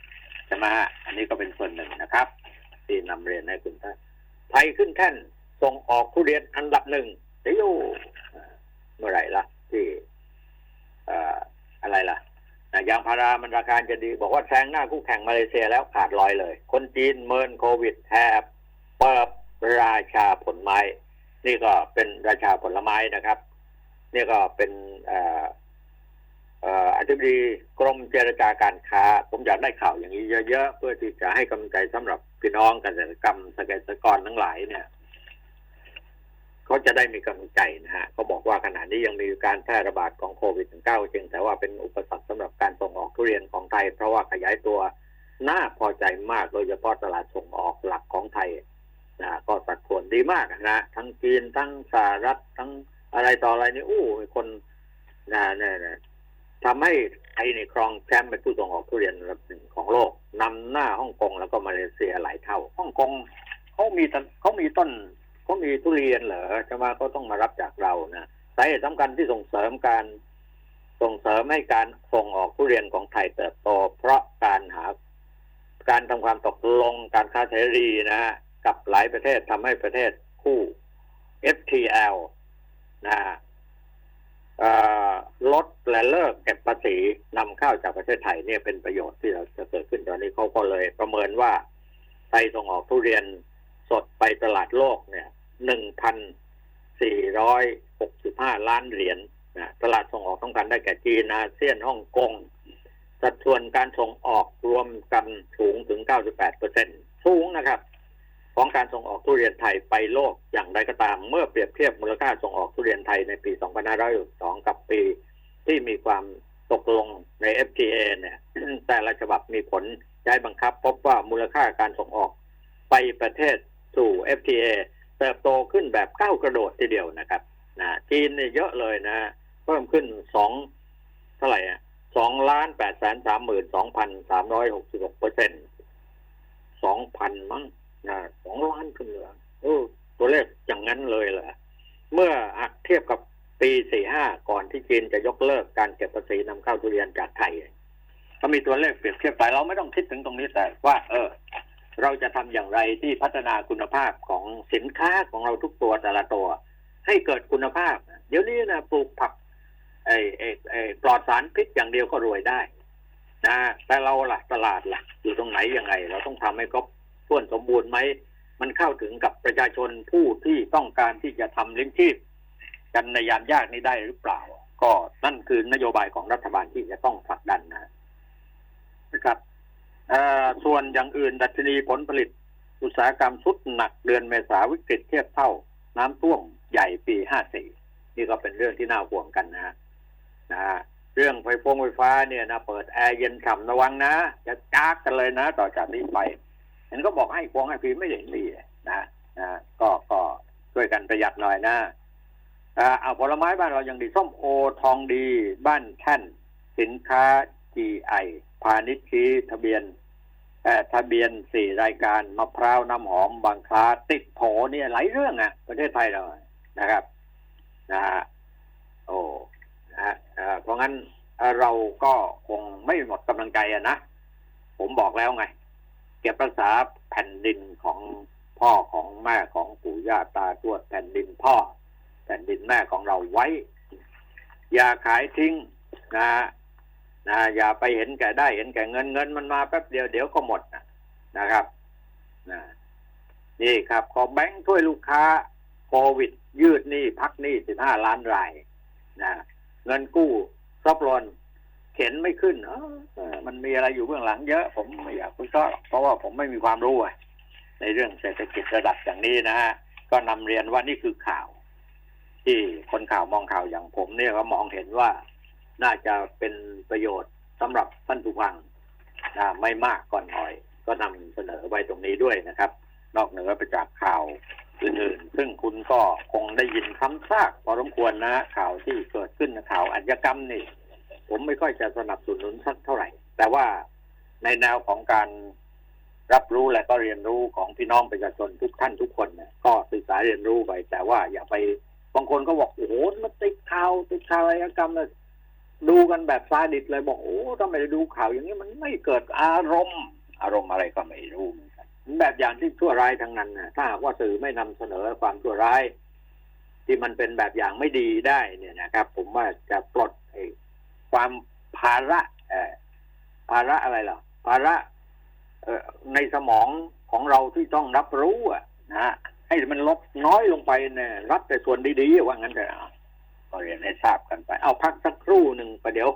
ใช่ไหมฮะอันนี้ก็เป็นส่วนหนึ่งนะครับ ที่นำเรียนให้คุณท่านไทยขึ้นแท่นส่งออกทุเรียนอันดับหนึ่งเดี๋ยวเมื่อไหร่ละที่อะไรล่ะยางพารามันราคาจะดี บอกว่าแซงหน้าคู่แข่งมาเลเซียแล้วขาดลอยเลย คนจีนเมินโควิดแทบเปิดราชาผลไม้ นี่ก็เป็นราชาผลไม้นะครับ นี่ก็เป็น อธิบดีกรมเจรจาการค้า ผมอยากได้ข่าวอย่างนี้เยอะๆเพื่อที่จะให้กำลังใจสำหรับพี่น้องเกษตรกรรมเกษตรกรทั้งหลายเนี่ยเขาจะได้มีกำลังใจนะฮะเขาบอกว่าขณะนี้ยังมีการแพร่ระบาดของโควิด -19 จริงแต่ว่าเป็นอุปสรรคสำหรับการส่งออกทุเรียนของไทย เพราะว่าขยายตัวน่าพอใจมากโดยเฉพาะตลาดส่งออกหลักของไทยนะก็สัดส่วนดีมากนะ ทั้งจีนทั้งสหรัฐทั้งอะไรต่ออะไรนี่อู้คนนะเนี่ย ทำให้ไทยในครองแชมป์เป็นผู้ส่งออกทุเรียนระดับหนึ่งของโลกนำหน้าฮ่องกงแล้วก็มาเลเซียหลายเท่าฮ่องกงเขามีเขามีต้นเขามีทุเรียนเหรอจะมาก็ต้องมารับจากเรานะสาเหตุสำคัญที่ส่งเสริมการส่งเสริมให้การส่งออกทุเรียนของไทยเติบโต เพราะการหาการทำความตกลงการค้าเสรีนะฮะกับหลายประเทศทำให้ประเทศคู่ FTL นะฮะ ลดและเลิกเก็บภาษีนำเข้าจากประเทศไทยเนี่ยเป็นประโยชน์ที่เราจะเกิดขึ้นตอนนี้เขาก็เลยประเมินว่าไทยส่งออกทุเรียนสดไปตลาดโลกเนี่ยหนึ่งพันสี่ร้อยหกสิบห้าล้านเหรียญนะตลาดส่งออกต้องการได้แก่จีนอาเซียนฮ่องกงสัดส่วนการส่งออกรวมกันสูงถึง98เปอร์เซ็นสูงนะครับ ของการส่งออกทุเรียนไทยไปโลกอย่างไรก็ตาม เมื่อเปรียบเทียบมูลค่าส่งออกทุเรียนไทยในปี 2562 กับปี ที่มีความตกลงใน FTA เนี่ย แต่ละฉบับมีผลใช้บังคับ พบว่ามูลค่าการส่งออกไปประเทศสู่ FTA เติบโตขึ้นแบบก้าวกระโดดทีเดียวนะครับนะจีนเนี่ยเยอะเลยนะเพิ่มขึ้นสองเท่าไหร่อะสองล้านแปดแสนสามหมื่นสองพันสามร้อยหกสิบหกเปอร์เซ็นต์สองพันมั้ง สองล้านขึ้นเหลือเออตัวเลขอย่างนั้นเลยเหรอเมื่อหากเทียบกับปีสี่ห้าก่อนที่จีนจะยกเลิกการเก็บภาษีนำเข้าทุเรียนจากไทยก็มีตัวเลขเปรียบเทียบไปเราไม่ต้องคิดถึงตรงนี้แต่ว่า เออ เราจะทำอย่างไรที่พัฒนาคุณภาพของสินค้าของเราทุกตัวแต่ละตัว ให้เกิดคุณภาพ เดี๋ยวนี้นะปลูกผักไอ้ไอ้ไอ้ปลอดสารพิษอย่างเดียวก็รวยได้ นะแต่เราล่ะตลาดล่ะ อยู่ตรงไหนยังไง เราต้องทำให้ครบ ถ้วนสมบูรณ์ไหม มันเข้าถึงกับประชาชนผู้ที่ต้องการที่จะทำเลี้ยงชีพกันในยามยากนี้ได้หรือเปล่า ก็นั่นคือนโยบายของรัฐบาลที่จะต้องผลักดันนะนะครับส่วนอย่างอื่นดัชนีผลผลิต อุตสาหกรรมสุดหนักเดือนเมษาวิกฤตเทียบเท่า น้ำท่วมใหญ่ปี54นี่ก็เป็นเรื่องที่น่าห่วงกันนะฮะนะเรื่องไฟฟงไฟฟ้าเนี่ยนะเปิดแอร์เย็นฉ่ำระวังนะจะจากกันเลยนะ ต่อจากนี้ไป เห็นก็บอกให้ฟงให้ฟรีไม่เห็นดีนะนะก็ก็ช่วยกันประหยัดหน่อยนะเอาผลไม้บ้านเรายังดีส้มโอทองดี บ้านแท่น สินค้า GI พาณิชย์ชี้ทะเบียนเอ่ทะเบียนสี่รายการมะพร้าวน้ำหอมบางคลาติดโผเนี่ยหลายเรื่องอะประเทศไทยเรานะครับ นะฮะโอ้นะฮะเพราะงั้นเอ่อเราก็คงไม่หมดกำลังใจอะนะ ผมบอกแล้วไง เก็บรักษาแผ่นดินของพ่อของแม่ของปู่ย่าตาทวดแผ่นดินพ่อ แผ่นดินแม่ของเราไว้ อย่าขายทิ้งนะฮะนะอย่าไปเห็นแก่ได้เห็นแก่เงินเงินมันมาแป๊บเดียวเดี๋ยวก็หมดนะนะครับนะนี่ครับ ขอแบงค์ช่วยลูกค้าโควิด ยืดหนี้พักหนี้สิบห้าล้านรายนะเงินกู้ซอบลน เข็นไม่ขึ้นเออมันมีอะไรอยู่เบื้องหลังเยอะ ผมไม่อยากคุยก็เพราะว่าผมไม่มีความรู้ในเรื่องเศรษฐกิจระดับอย่างนี้นะฮะก็นำเรียนว่านี่คือข่าว ที่คนข่าวมองข่าวอย่างผมเนี่ยก็มองเห็นว่าน่าจะเป็นประโยชน์สำหรับท่านผู้ฟังนะไม่มากก่อนหน่อย ก็นำเสนอไว้ตรงนี้ด้วยนะครับ นอกเหนือไปจากข่าวอื่นๆ ซึ่งคุณก็คงได้ยินคำซากพอสมควรนะข่าวที่เกิดขึ้นข่าวอาชญกรรมนี่ ผมไม่ค่อยจะสนับสนุนสักเท่าไหร่ แต่ว่าในแนวของการรับรู้และก็เรียนรู้ของพี่น้องประชาชนทุกท่านทุกคนเนี่ยก็ศึกษาเรียนรู้ไป แต่ว่าอย่าไปบางคนก็บอกโอ้โหมันติดข่าวติดข่าวอาชญากรรมเลยดูกันแบบซาดิสเลยบอกโอ้ทำไมดูข่าวอย่างนี้มันไม่เกิดอารมณ์ อารมณ์อะไรก็ไม่รู้แบบอย่างที่ชั่วร้ายทั้งนั้นนะถ้าหากว่าสื่อไม่นำเสนอความชั่วร้าย ที่มันเป็นแบบอย่างไม่ดีได้เนี่ยนะครับ ผมว่าจะปลดไอ้ ความภาระเออภาระอะไรล่ะ ภาระในสมองของเราที่ต้องรับรู้อะนะฮะให้มันลดน้อยลงไปเนี่ยรับแต่ส่วนดีๆว่างั้นเถอะก็เรียนให้ทราบกันไป เอาพักสักครู่หนึ่งประเดี๋ยว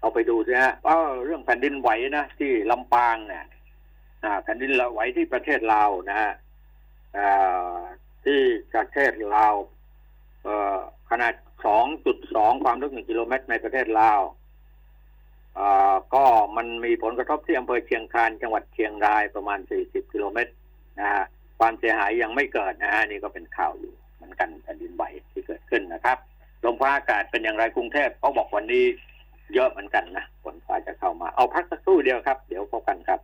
เอาไปดูสิฮะเเรื่องแผ่นดินไหวนะที่ลำปางเนี่ยแผ่นดินไหวที่ประเทศลาวนะฮะที่ประเทศลาวเอ่อขนาด 2.2 ความลึก 1 กิโลเมตรในประเทศลาวอ่าก็มันมีผลกระทบที่อำเภอเชียงคานจังหวัดเชียงรายประมาณ 40 กิโลเมตรนะฮะความเสียหายยังไม่เกิดนะฮะนี่ก็เป็นข่าวอยู่เหมือนกันแผ่นดินไหวที่เกิดขึ้นนะครับลมฟ้าอากาศเป็นอย่างไรกรุงเทพเขาบอกวันนี้เยอะเหมือนกันนะฝนฟ้าจะเข้ามาเอาพักสักครู่เดียวครับ เดี๋ยวพบกันครับ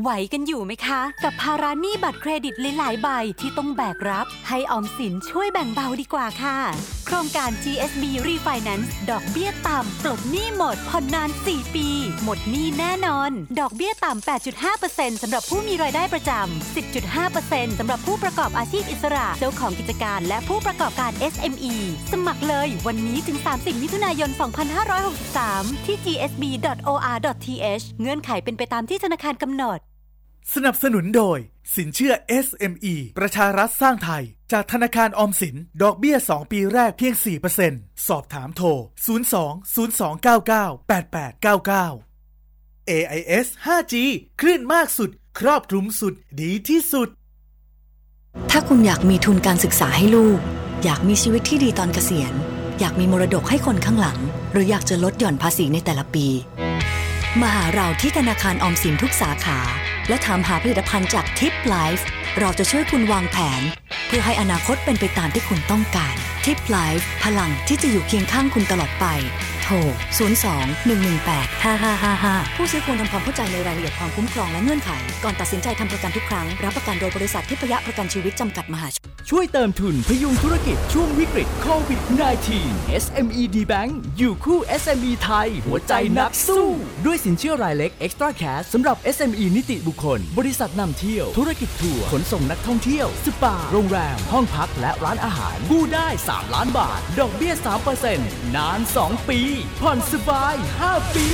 ไหวกันอยู่ไหมคะ กับภาระหนี้บัตรเครดิตหลายๆใบที่ต้องแบกรับ ให้ออมสินช่วยแบ่งเบาดีกว่าค่ะ โครงการ GSB Refinance ดอกเบี้ยต่ำปลดหนี้หมดผ่อนนาน 4 ปี หมดหนี้แน่นอน ดอกเบี้ยต่ำ 8.5%สำหรับผู้มีรายได้ประจำ 10.5%สำหรับผู้ประกอบอาชีพอิสระ เจ้าของกิจการและผู้ประกอบการ SME สมัครเลยวันนี้ถึง 30 มิถุนายน 2563 ที่ gsb.or.th เงื่อนไขเป็นไปตามที่ธนาคารกำหนด สนับสนุนโดย สินเชื่อ SME ประชารัฐสร้างไทย จากธนาคารออมสิน ดอกเบี้ย 2 ปีแรกเพียง 4%สอบถามโทร 02 0299 8899 AIS 5G คลื่นมากสุด ครอบคลุมสุด ดีที่สุด ถ้าคุณอยากมีทุนการศึกษาให้ลูก อยากมีชีวิตที่ดีตอนเกษียณ อยากมีมรดกให้คนข้างหลัง หรืออยากจะลดหย่อนภาษีในแต่ละปี มาหาเราที่ธนาคารออมสินทุกสาขา และถามหาผลิตภัณฑ์จากทิปไลฟ์ เราจะช่วยคุณวางแผน เพื่อให้อนาคตเป็นไปตามที่คุณต้องการทิปไลฟ์พลังที่จะอยู่เคียงข้างคุณตลอดไป โทร 02 118 5555 ผู้ซื้อควรทำความเข้าใจในรายละเอียดความคุ้มครองและเงื่อนไข ก่อนตัดสินใจทำประกันทุกครั้ง รับประกันโดยบริษัททิพยะประกันชีวิตจำกัดมหาชน ช่วยเติมทุนพยุงธุรกิจช่วงวิกฤตโควิด -19 SME D Bank อยู่คู่ SME ไทย หัวใจนักสู้ ด้วยสินเชื่อรายเล็ก Extra Cash สำหรับ SME นิติบุคคล บริษัทนำเที่ยว ธุรกิจทัวร์ขนส่งนักท่องเที่ยว สปา โรงแรม ห้องพักและร้านอาหารกู้ได้ 3 ล้านบาท ดอกเบี้ย 3%นาน 2 ปี ผ่อนสบาย 5 ปี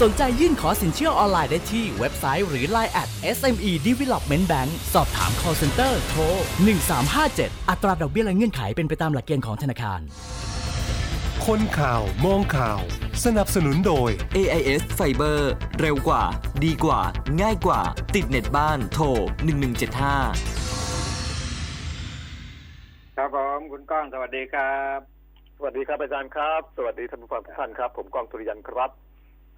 สนใจยื่นขอสินเชื่อออนไลน์ได้ที่เว็บไซต์หรือ Line at SME Development Bank สอบถาม call center โทร 1357 อัตราดอกเบี้ยและเงื่อนไขเป็นไปตามหลักเกณฑ์ของธนาคาร คนข่าว มองข่าว สนับสนุนโดย AIS Fiber เร็วกว่า ดีกว่า ง่ายกว่า ติดเน็ตบ้าน โทร 1175 ครับผมคุณก้องสวัสดีครับ สวัสดีครับอาจารย์ครับ สวัสดีท่านผู้ฟังทุกท่านครับ ผมกองสุริยันครับ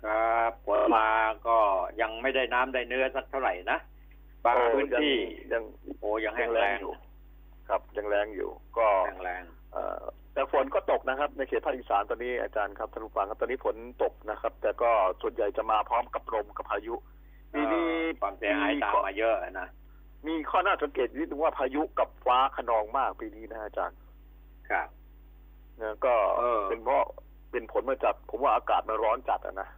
ครับผลมาก็ยังไม่ได้น้ำได้เนื้อสักเท่าไหร่นะ บางโอ้พื้นที่ยังโอ้ยังแห้งแรงอยู่ ครับยังแรงอยู่ ก็แห้งแรงเอ่อ แต่ฝนก็ตกนะครับ ในเขตภาคอีสานตอนนี้อาจารย์ครับท่านผู้ฟังครับตอนนี้ฝนตกนะครับ แต่ก็ส่วนใหญ่จะมาพร้อมกับลมกับพายุปีนี้ความเสียหายตามมาเยอะนะมีข้อน่าสังเกตนิดนึงว่าพายุกับฟ้าขนองมากปีนี้นะอาจารย์ครับนะก็เออเป็นเพราะเป็นผลมาจากผมว่าอากาศมันร้อนจัดอะนะ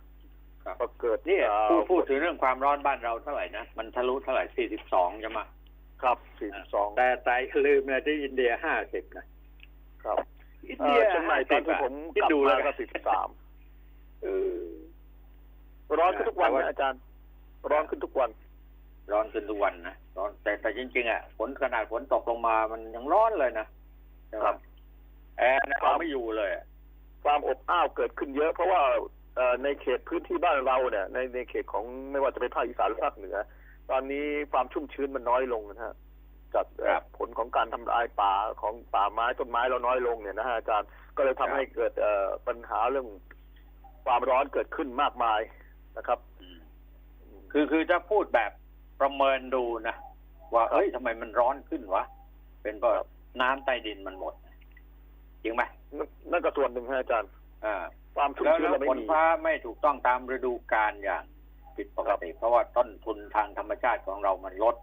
ก็เกิดนี่เอ่อพูดพูดถึงเรื่องความร้อนบ้านเราเท่าไหร่นะมันทะลุเท่าไหร่สี่สิบสองใช่ไหมครับสี่สองแต่แต่ลืมเลยที่อินเดียห้าสิบนะครับ อินเอ่เดีอยเชียงใหม่ตอนที่ผมคิดกลับดูมาแล้วก็สี่สิบสามเออร้อนขึ้นทุกวันแต่ว่านะอาจารย์ ร้อนขึ้นทุกวัน ร้อนขึ้นทุกวันนะร้อนแต่แต่จริงๆอะฝนขนาดฝนตกลงมามันยังร้อนเลยนะใช่ไหมครับแอร์เนี่ยเอาไม่อยู่เลยอะความอบอ้าวเกิดขึ้นเยอะ เพราะว่าเอ่อในเขตพื้นที่บ้านเราเนี่ยในในเขตของไม่ว่าจะเป็นภาคอีสานหรือภาคเหนือ ตอนนี้ความชุ่มชื้นมันน้อยลงนะฮะ จากเอ่อผลของการทำลายป่าของป่าไม้ต้นไม้เราน้อยลงเนี่ยนะฮะอาจารย์ก็เลยทำให้เกิดเอ่อปัญหาเรื่องความร้อนเกิดขึ้นมากมายนะครับ คือคือจะพูดแบบประเมินดูนะว่าเอ้ยทำไมมันร้อนขึ้นวะเป็นเพราะน้ำใต้ดินมันหมดจริงไหมนั่นนั่นก็ส่วนหนึ่งฮะอาจารย์ อ่า ความชุ่มแล้วชื้นแล้วเราไม่ฝนมีฟ้าไม่ถูกต้องตามฤดูกาลอย่างผิดปกติเพราะว่าต้นทุนทางธรรมชาติของเรามันลด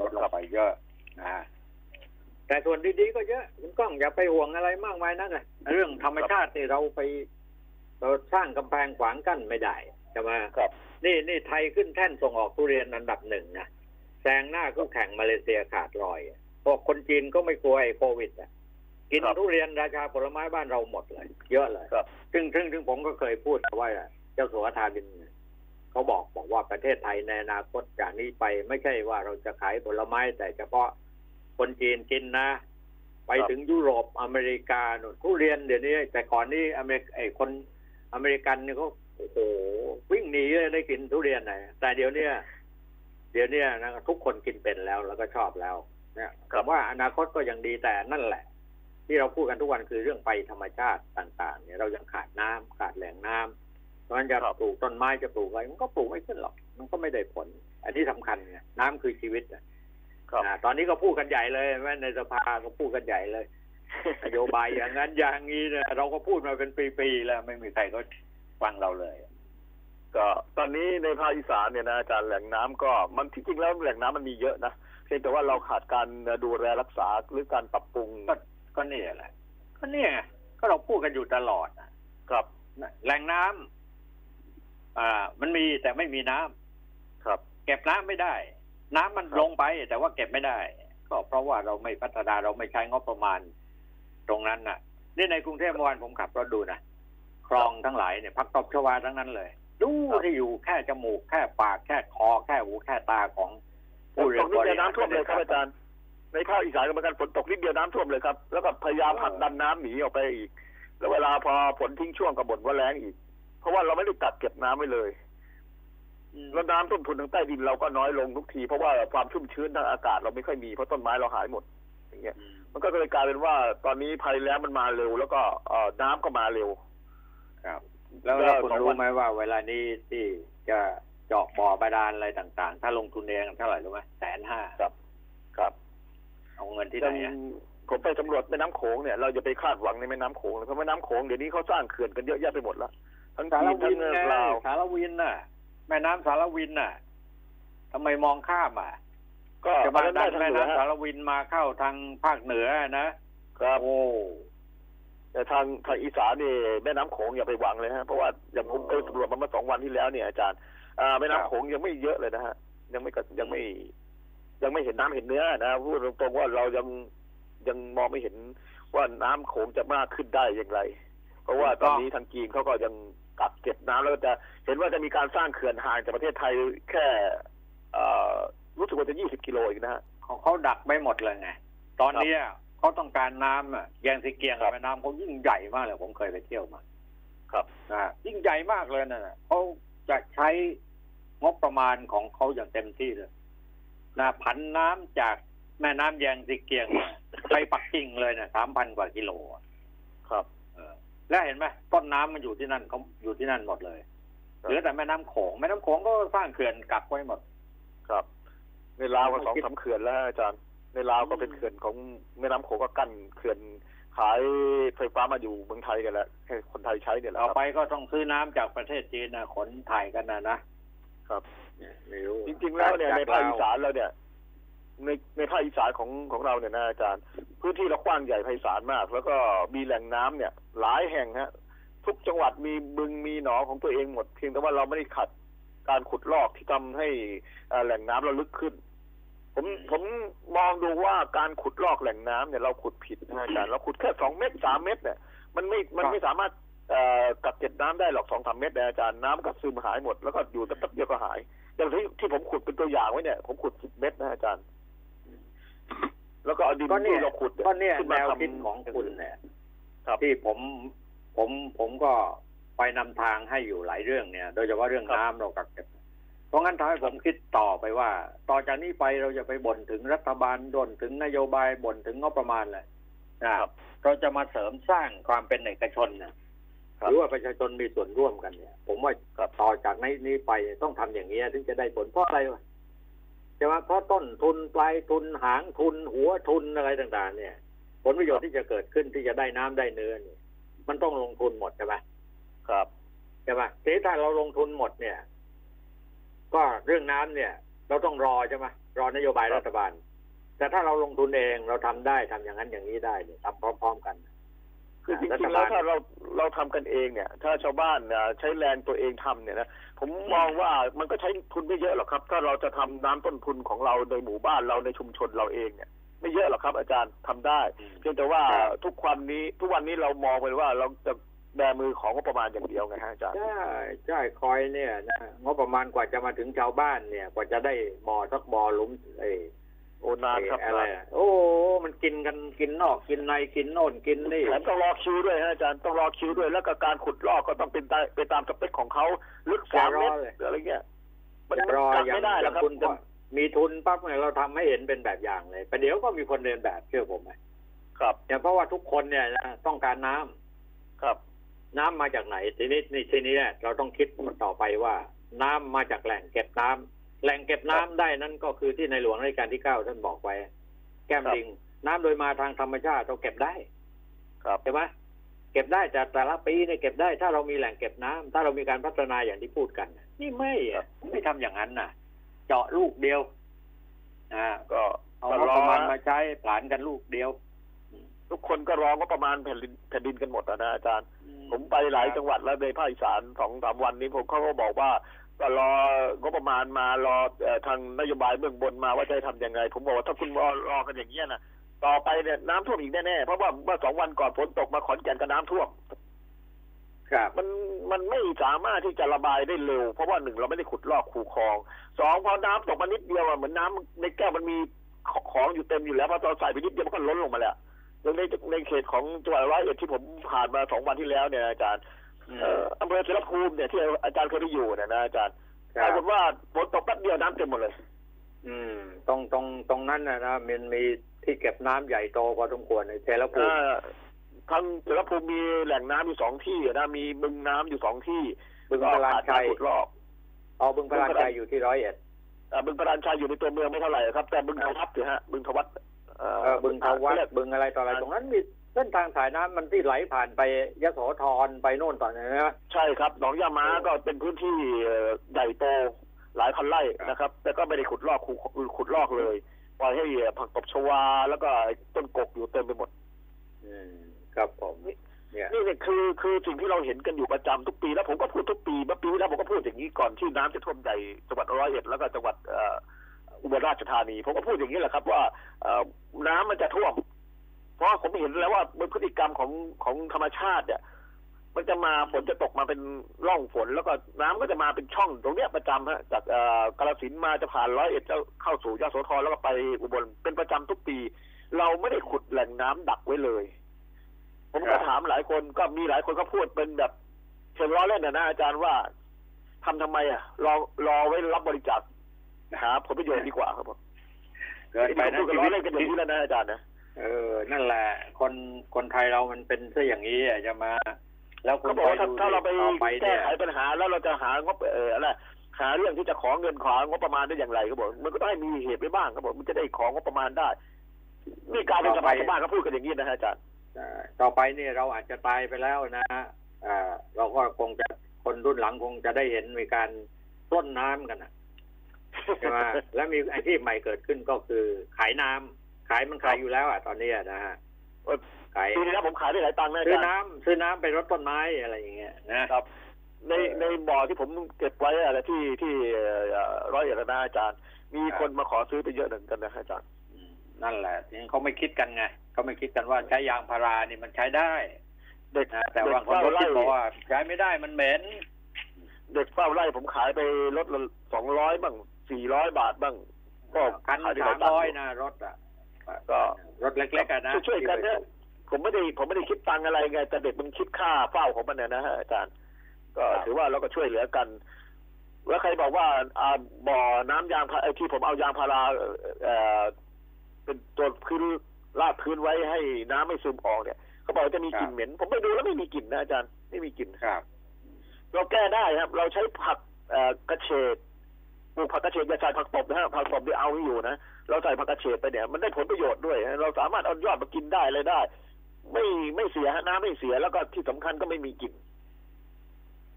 ลดลงไปเยอะนะฮะแต่ส่วนดีๆก็เยอะคุณก้องอย่าไปห่วงอะไรมากมายนักเลยเรื่องธรรมชาติที่เราไปเราสร้างกำแพงขวางกั้นไม่ได้ใช่ไหมครับนี่นี่ไทยขึ้นแท่นส่งออกทุเรียนอันดับหนึ่งนะแซงหน้าคู่แข่งมาเลเซียขาดลอยพวกคนจีนก็ไม่กลัวไอ้โควิดอะกินครับทุเรียนราชาผลไม้บ้านเราหมดเลย เยอะเลยครับซึ่งซึ่งซึ่งผมก็เคยพูดว่าเจ้าสัวธานิน เขาบอกบอกว่าประเทศไทยในอนาคตจากนี้ไป ไม่ใช่ว่าเราจะขายผลไม้ แต่เฉพาะคนจีนกินนะ ไปถึงยุโรปอเมริกาหนุนทุเรียนเดี๋ยวนี้ แต่ก่อนนี้อเมริกไอคนอเมริกันเนี่ยเขาโอ้โหวิ่งหนีเลยได้กินทุเรียนไหนแต่เดี๋ยวเนี้ยเดี๋ยวเนี้ยนะทุกคนกินเป็นแล้วแล้วก็ชอบแล้วเนี่ยกับว่าอนาคตก็ยังดีแต่นั่นแหละ ที่เราพูดกันทุกวันคือเรื่องไปธรรมชาติต่าง ๆ เนี่ยเรายังขาดน้ำขาดแหล่งน้ำ เพราะฉะนั้นจะปลูกต้นไม้จะปลูกอะไรมันก็ปลูกไม่ขึ้นหรอก มันก็ไม่ได้ผล อันที่สำคัญไงน้ำคือชีวิตอะครับอ่าตอนนี้ก็พูดกันใหญ่เลยแม้ในสภาก็พูดกันใหญ่เลยนโยบายอย่างนั้นอย่างนี้เนี่ยเราก็พูดมาเป็นปีๆแล้วไม่มีใครก็ฟังเราเลย ก็ตอนนี้ในภาคอีสานเนี่ยนะอาจารย์แหล่งน้ำก็มันที่จริงแล้วแหล่งน้ำมันมีเยอะนะเพียงแต่ว่าเราขาดการดูแลรักษาหรือการปรับปรุงก็ก็เนี่ยแหละก็เนี่ยไงก็เราพูดกันอยู่ตลอดนะครับแหล่งน้ำ อ่า มันมีแต่ไม่มีน้ำครับ เก็บน้ำไม่ได้ น้ำมันครับลงไป แต่ว่าเก็บไม่ได้ ก็เพราะว่าเราไม่พัฒนาเราไม่ใช้งบประมาณ ตรงนั้นน่ะ นี่ในกรุงเทพเมื่อวานผมขับรถดูนะคลองทั้งหลายเนี่ยพักตบชวาทั้งนั้นเลย ดูที่อยู่แค่จมูกแค่ปากแค่คอแค่หูแค่ตาของฝผู้นเรีตยกนนิดบเดีริยวหารน้ำท่วมเลยครับอาจารย์ในภาคอีสานก็เหมือนกันฝนตกนิดเดียวน้ำท่วมเลยครับ แล้วก็พยายามผลักดันน้ำหนีออกไปอีก แล้วเวลาพอฝนทิ้งช่วงก็บ่นว่าแรงอีกเพ ราะว่าเราไม่ได้กักเก็บน้ำไว้เลยแล้วน้ำต้นทุนทางใต้ดินเราก็น้อยลงทุกที เพราะว่าความชุ่มชื้นทางอากาศเราไม่ค่อยมีเพราะต้นไม้เราหายหมด อย่างเงี้ย มันก็เลยกลายเป็นว่า ตอนนี้ภัยแล้งมันมาเร็ว แล้วก็เอ่อน้ำก็มาเร็ว ครับ แล้วก็แล้วคุณสองรู้วันไหมว่า เวลานี้ที่จะเจาะบ่อบาดาลอะไรต่าง ๆ ถ้าลงทุนเองเท่าไหร่รู้ไหมแสนห้าครับ ครับ เอาเงินที่ไหนอย่างอะผมไปสำรวจแม่น้ำโขงเนี่ยเราจะไปคาดหวังในแม่น้ำโขงเลยเพราะแม่น้ำโขงเดี๋ยวนี้เขาสร้างเขื่อนกันเยอะแยะไปหมดแล้ว ทั้งสาจีรนทั้วิงนไงลาวสารวินน่ะ แม่น้ำสารวินน่ะทำไมมองข้ามอะ ก็จะมัมานได้ดันทางแม่เหนือน้ำสารวินมาเข้าทางภาคเหนือนะครับโอ้แต่ทางทางอีสานนี่แม่น้ำโขงอย่าไปหวังเลยฮะเพราะว่าอย่างผมไปสำรวจมาเมื่อสองวันที่แล้วเนี่ยอาจารย์อ่าแม่น้ำโขงยังไม่เยอะเลยนะฮะ ยังไม่กระยังไม่ ยังไม่เห็นน้ำเห็นเนื้อนะพูดตรงๆว่าเรายังยังมองไม่เห็นว่าน้ำโขงจะมากขึ้นได้อย่างไร เพราะว่าตอนนี้ทางจีนเขาก็ยัง กักเก็บน้ำแล้วก็จะเห็นว่าจะมีการสร้างเขื่อนห่างจากประเทศไทยแค่เอ่อรู้สึกว่าจะยี่สิบกิโลอีกนะฮะเขาเขาดักไม่หมดเลยไง ตอนเนี้ยเขาต้องการน้ำอะแยงสีเกียงครักับบแม่น้ำเขายิ่งใหญ่มากเลยผมเคยไปเที่ยวมาครับนะยิ่งใหญ่มากเลยนะเขาจะใช้งบประมาณของเขาอย่างเต็มที่เลยนะผันน้ำจากแม่น้ำแยงสีเกียงเนี่ยไปปักกิ่งเลยนะสามพันกว่ากิโลอะครับเออ แล้วเห็นไหมต้นน้ำมันอยู่ที่นั่นเขาอยู่ที่นั่นหมดเลยครับเหลือแต่แม่น้ำโขงแม่น้ำโขงก็สร้างเขื่อนกักไว้หมด ครับ ในลาวก็ผมสองคิดสามเขื่อนแล้วฮะอาจารย์ ในลาวก็เป็นเขื่อนของแม่น้ำโขงก็กั้นเขื่อนขายไฟฟ้ามาอยู่เมืองไทยกันแล้วให้คนไทยใช้เนี่ยแหละต่อครับไปก็ต้องซื้อน้ำจากประเทศจีนนะขนถ่ายกันนะนะครับเนี่ยไม่รู้จริงๆแล้วเนี่ยในภาคอีสาจนเราเนี่ย ในในภาคอีสานของของเราเนี่ยนะอาจารย์ พื้นที่เรากว้างใหญ่ไพศาลมาก แล้วก็มีแหล่งน้ำเนี่ย หลายแห่งฮะทุกจังหวัดมีบึงมีหนองของตัวเองหมดเพียงแต่ว่าเราไม่ได้ขัดการขุดลอกที่ทำให้เอ่อแหล่งน้ำเราลึกขึ้น ผมผมมองดูว่าการขุดลอกแหล่งน้ำเนี่ยเราขุดผิดนะอาจารย์เราขุดแค่สองเมตรสามเมตร เนี่ย มันไม่มันไม่สามารถเอ่อกักเก็บน้ำได้หรอกสองสามเมตรนะอาจารย์น้ำก็ซึมหายหมดแล้วก็อยู่แต่แป๊บเดียวก็หายอย่างที่ที่ผมขุดเป็นตัวอย่างไว้เนี่ยผมขุดสิบเมตรนะอาจารย์ แล้วก็เอาดินก็เนี่ยที่เราขุดก็เนี่ยขึ้นแนมาวทำคิดของคุณเนี่ยครับ ที่ผมผมผมก็ไปนำทางให้อยู่หลายเรื่องเนี่ย โดยเฉพาะเรื่องครับ น้ำเรากักเก็บ เพราะงั้นทำให้ผมคิดต่อไปว่า ต่อจากนี้ไปเราจะไปบ่นถึงรัฐบาลบ่นถึงนโยบายบ่นถึงงบประมาณเลยนะครับเราจะมาเสริมสร้างความเป็นเอกชนเนี่ยครัหบรือว่าประชาชนมีส่วนร่วมกันเนี่ย ผมว่าต่อจากนี้นี้ไปต้องทำอย่างนี้ยถึงจะได้ผลเพราะอะไรวะ ใช่ไหมเพราะต้นทุนปลายทุนหางทุน หัวทุนอะไรต่างๆ เนี่ย ผลประโยชน์ที่จะเกิดขึ้นที่จะได้น้ำได้เนื้อเนี่ยมันต้องลงทุนหมดใช่ไหมครับใช่ไหมทีนี้ถ้าเราลงทุนหมดเนี่ย ก็เรื่องน้ำเนี่ย เราต้องรอใช่ไหมรอนโยบายครับรัฐบาล แต่ถ้าเราลงทุนเองเราทำได้ทำอย่างนั้นอย่างนี้ได้เนี่ยทำพร้อม ๆ กัน คือจรัริฐงๆบาแล้วลถ้าเราเราทำกันเองเนี่ย ถ้าชาวบ้านอะใช้แรงตัวเองทำเนี่ยนะผมมองว่ามันก็ใช้ทุนไม่เยอะหรอกครับ ถ้าเราจะทำน้ำต้นทุนของเราในหมู่บ้านเราในชุมชนเราเองเนี่ยไม่เยอะหรอกครับ อาจารย์ทำได้ เพียงแต่ว่าทุกวันนี้ทุกวันนี้เรามองไปว่าเราจะแบมือของงบประมาณอย่างเดียวไงฮะอาจารย์ใช่ใช่คอยเนี่ยนะงบประมาณกว่าจะมาถึงชาวบ้านเนี่ย กว่าจะได้บ่อสักบ่อหลุมเออ โอ้นานครับเอ่ออะไรนานอะโอ้ มันกินกันกินนอกกินในกินโน่นกินนี่แถมต้องรอคิวด้วยฮะอาจารย์ต้องรอคิวด้วย แล้วก็การขุดลอกก็ต้องเป็นตามไปตามสเปคของเขาลึกสามเมตรอะไรเงี้ยมันรอกัดอย่างไม่ได้หรอกครับคุณก็มีทุนปั๊บเนี่ยเราทำให้เห็นเป็นแบบอย่างเลยประเดี๋ยวก็มีคนเดินแบบเชื่อผมไหมครับเนี่ยเพราะว่าทุกคนเนี่ยนะต้องการน้ำครับ น้ำมาจากไหนทีนี้นี่ทีนี้เนี่ยเราต้องคิดต่อไปว่า น้ำมาจากแหล่งเก็บน้ำ แหล่งเก็บน้ำได้นั่นก็คือที่ในหลวงรัชกาลที่เก้าท่านบอกไว้ แก้มครับลิง น้ำโดยมาทางธรรมชาติเราเก็บได้ ครับใช่ไหมเก็บก็บได้แต่แต่ละปีเนี่ยเก็บได้ ถ้าเรามีแหล่งเก็บน้ำถ้าเรามีการพัฒนาอย่างที่พูดกัน นี่ไม่อะไม่ทำอย่างนั้นน่ะ เจาะลูกเดียวอ่าก็เอาก็งบรปอระมาณมาใช้ผลานกันลูกเดียว ทุกคนก็ร้องก็ประมาณแผ่นดินแผ่นดินกันหมดอะนะอาจารย์ ผมไปหลายจังหวัดแล้วในภาคอีสานสองสามวันนี้ผมเขาก็บอกว่า ก็รองบประมาณมารอเอ่อทางนโยบายเบื้องบนมาว่าจะให้ทำยังไง ผมบอกว่าถ้าคุณรอรอกันอย่างเงี้ยนะต่อไปเนี่ยน้ำท่วมอีกแน่ๆเพราะว่าเมื่อสองวันก่อนฝนตกมาขอนแก่นก็น้ำท่วมครับมันมันไม่สามารถที่จะระบายได้เร็ว เพราะว่าหนึ่งเราไม่ได้ขุดลอกคูคลองสองพอน้ำตกมานิดเดียวอะเหมือนน้ำในแก้วมันมีของอยู่เต็มอยู่แล้วพอเราใส่ไปนิดเดียวมันก็ล้นลงมาแล้วอย่างในในเขตของจังหวัดร้อยเอ็ดที่ผมผ่านมาสองวันที่แล้วเนี่ยอาจารย์เอ่ออำเภอเสรภูมิเนี่ยที่อาจารย์เคยไปอยู่เนี่ยนะอาจารย์คปรับรากฏว่าฝนตกแป๊บเดียวน้ำเต็มหมดเลย อืม ตรงตรงตรงนั้นนะนะมันมีที่เก็บน้ำใหญ่โตพอสมควรในเทลภูมิอ่าทางเสรภูมิมีแหล่งน้ำอยู่สองที่นะมีบึงน้ำอยู่สองที่บึงพลานชัยก็ขาดกรขุดลอกเอาบึงพลานชัยอยู่ที่ร้อยเอ็ดอ่าบึงพลานชัยอยู่ในตัวเมืองไม่เท่าไหร่ครับ แต่บึงทวัดเนี่ยฮะบึงทวัดเอ่อเออบึงทวัดเรียกบึงอะไรต่ออะไรตรงนั้นมี เส้นทางสายน้ำมันที่ไหลผ่านไปยโสธรไปโน่นต่อไหนนะใช่ครับหนองยาม้าก็เป็นพื้นที่เอ่อใหญ่โตหลายพันไร่นะครับ แต่ก็ไม่ได้ขุดลอกขุดขุดลอกเลยปล่อยให้ผักตบชวาแล้วก็ต้นกกอยู่เต็มไปหมดอืมครับผมเนี่ยนี่เนี่ยคือคือสิ่งที่เราเห็นกันอยู่ประจำทุกปี แล้วผมก็พูดทุกปีเมื่อปีที่แล้วผมก็พูดอย่างนี้ก่อนที่น้ำจะท่วมใหญ่จังหวัดร้อยเอ็ดแล้วก็จังหวัดเอ่ออุบลราชธานีผมก็พูดอย่างนี้แหละครับ ว่าเอ่อน้ำมันจะท่วม เพราะว่าผมเห็นแล้วว่าพฤติกรรมของของธรรมชาติเนี่ยมันจะมาฝนจะตกมาเป็นร่องฝน แล้วก็น้ำก็จะมาเป็นช่องตรงเนี้ยประจำฮะจากเอ่อกาฬสินธุ์มาจะผ่านร้อยเอ็ดจะเข้าสู่ยโสธรแล้วก็ไปอุบลเป็นประจำทุกปี เราไม่ได้ขุดแหล่งน้ำดักไว้เลย ผมก็ถามหลายคนก็มีหลายคนก็พูดเป็นแบบเชิงล้อเล่นนะนะอาจารย์ว่าทำทำไมอะรอรอไว้รับบริจาคหาผลประโยชน์ดีกว่าครับผมเกินไปนะพูดกันชีล้วิอตเล่นกันอย่างนี้แล้วนะอาจารย์นะ เออ นั่นแหละ คนคนไทยเรามันเป็นซะอย่างนี้อะจะมา แล้วคุเขาณบอกว่าถ้าดูถ้าเราไปต่อไปแก้เนี่ยไขปัญหาแล้วเราจะหางบเอออะไรหาเรื่องที่จะของเงินของงบประมาณได้อย่างไรเขาบอกมันก็ต้องให้มีเหตุไว้บ้างเขาบอกมันจะได้ของงบประมาณได้นี่การเป็นสภาชาวบ้านเขาพูดกันอย่างนี้นะฮะอาจารย์อ่าต่อไปเนี่ยเราอาจจะตายไปแล้วนะอ่าเราก็คงจะคนรุ่นหลังคงจะได้เห็นมีการปล้นน้ำกันนะใช่ไหมแล้วมีอาชีพใหม่เกิดขึ้นก็คือขายน้ำ ขายมันขายอยู่แล้วอะตอนเนี้ยนะฮะเออขายปีนี้นะผมขายได้หลายตังค์นะอาซื้อจารย์น้ำซื้อน้ำไปรดต้นไม้อะไรอย่างเงี้ยนะครับ ในในบ่อที่ผมเก็บไว้อะไรที่ที่เอ่อร้อยเอ็ดนะอาจารย์ มีคนมาขอซื้อไปเยอะเหมือนกันนะอาจารย์อืมนั่นแหละทีนี้เขาไม่คิดกันไงเขาไม่คิดกันว่าใช้ยางพารานี่มันใช้ได้เด็กนะแต่เด็กบางคนเฝ้าก็ไร่คิดบอกว่าใช้ไม่ได้มันเหม็นเด็กเฝ้าไร่ผมขายไปรถละสองร้อยบ้างสี่ร้อยบาทบ้าง ก็พันขายได้หสาลามยตังร้อยค์นะรถอะ ก็รถเล็กๆอะนะช่วยๆกันนะผมไม่ได้ผมไม่ได้คิดตังค์อะไรไงแต่เด็กมันคิดค่าเฝ้าของมันเนี่ยนะฮะอาจารย์ ก็ถือว่าเราก็ช่วยเหลือกัน แล้วใครบอกว่าอ่าบ่อน้ำยางพาไอ้ที่ผมเอายางพาราเอ่อเอ่อเป็นตัวพื้นลาดพื้นไว้ให้น้ำไม่ซึมออกเนี่ยเขาบอกว่าจะมีกลิ่นเหม็น ผมไปดูแล้วไม่มีกลิ่นนะอาจารย์ไม่มีกลิ่นครับ เราแก้ได้ครับ เราใช้ผักเอ่อกระเฉดปลูกผักกระเฉดอย่าใส่ผักตบนะฮะผักตบที่เอาไม่อยู่นะ เราใส่ผักกระเฉดไปเนี่ย มันได้ผลประโยชน์ด้วยฮะเราสามารถเอายอดมากินได้เลยได้ ไม่ไม่เสียฮะน้ำไม่เสียแล้วก็ที่สำคัญก็ไม่มีกลิ่น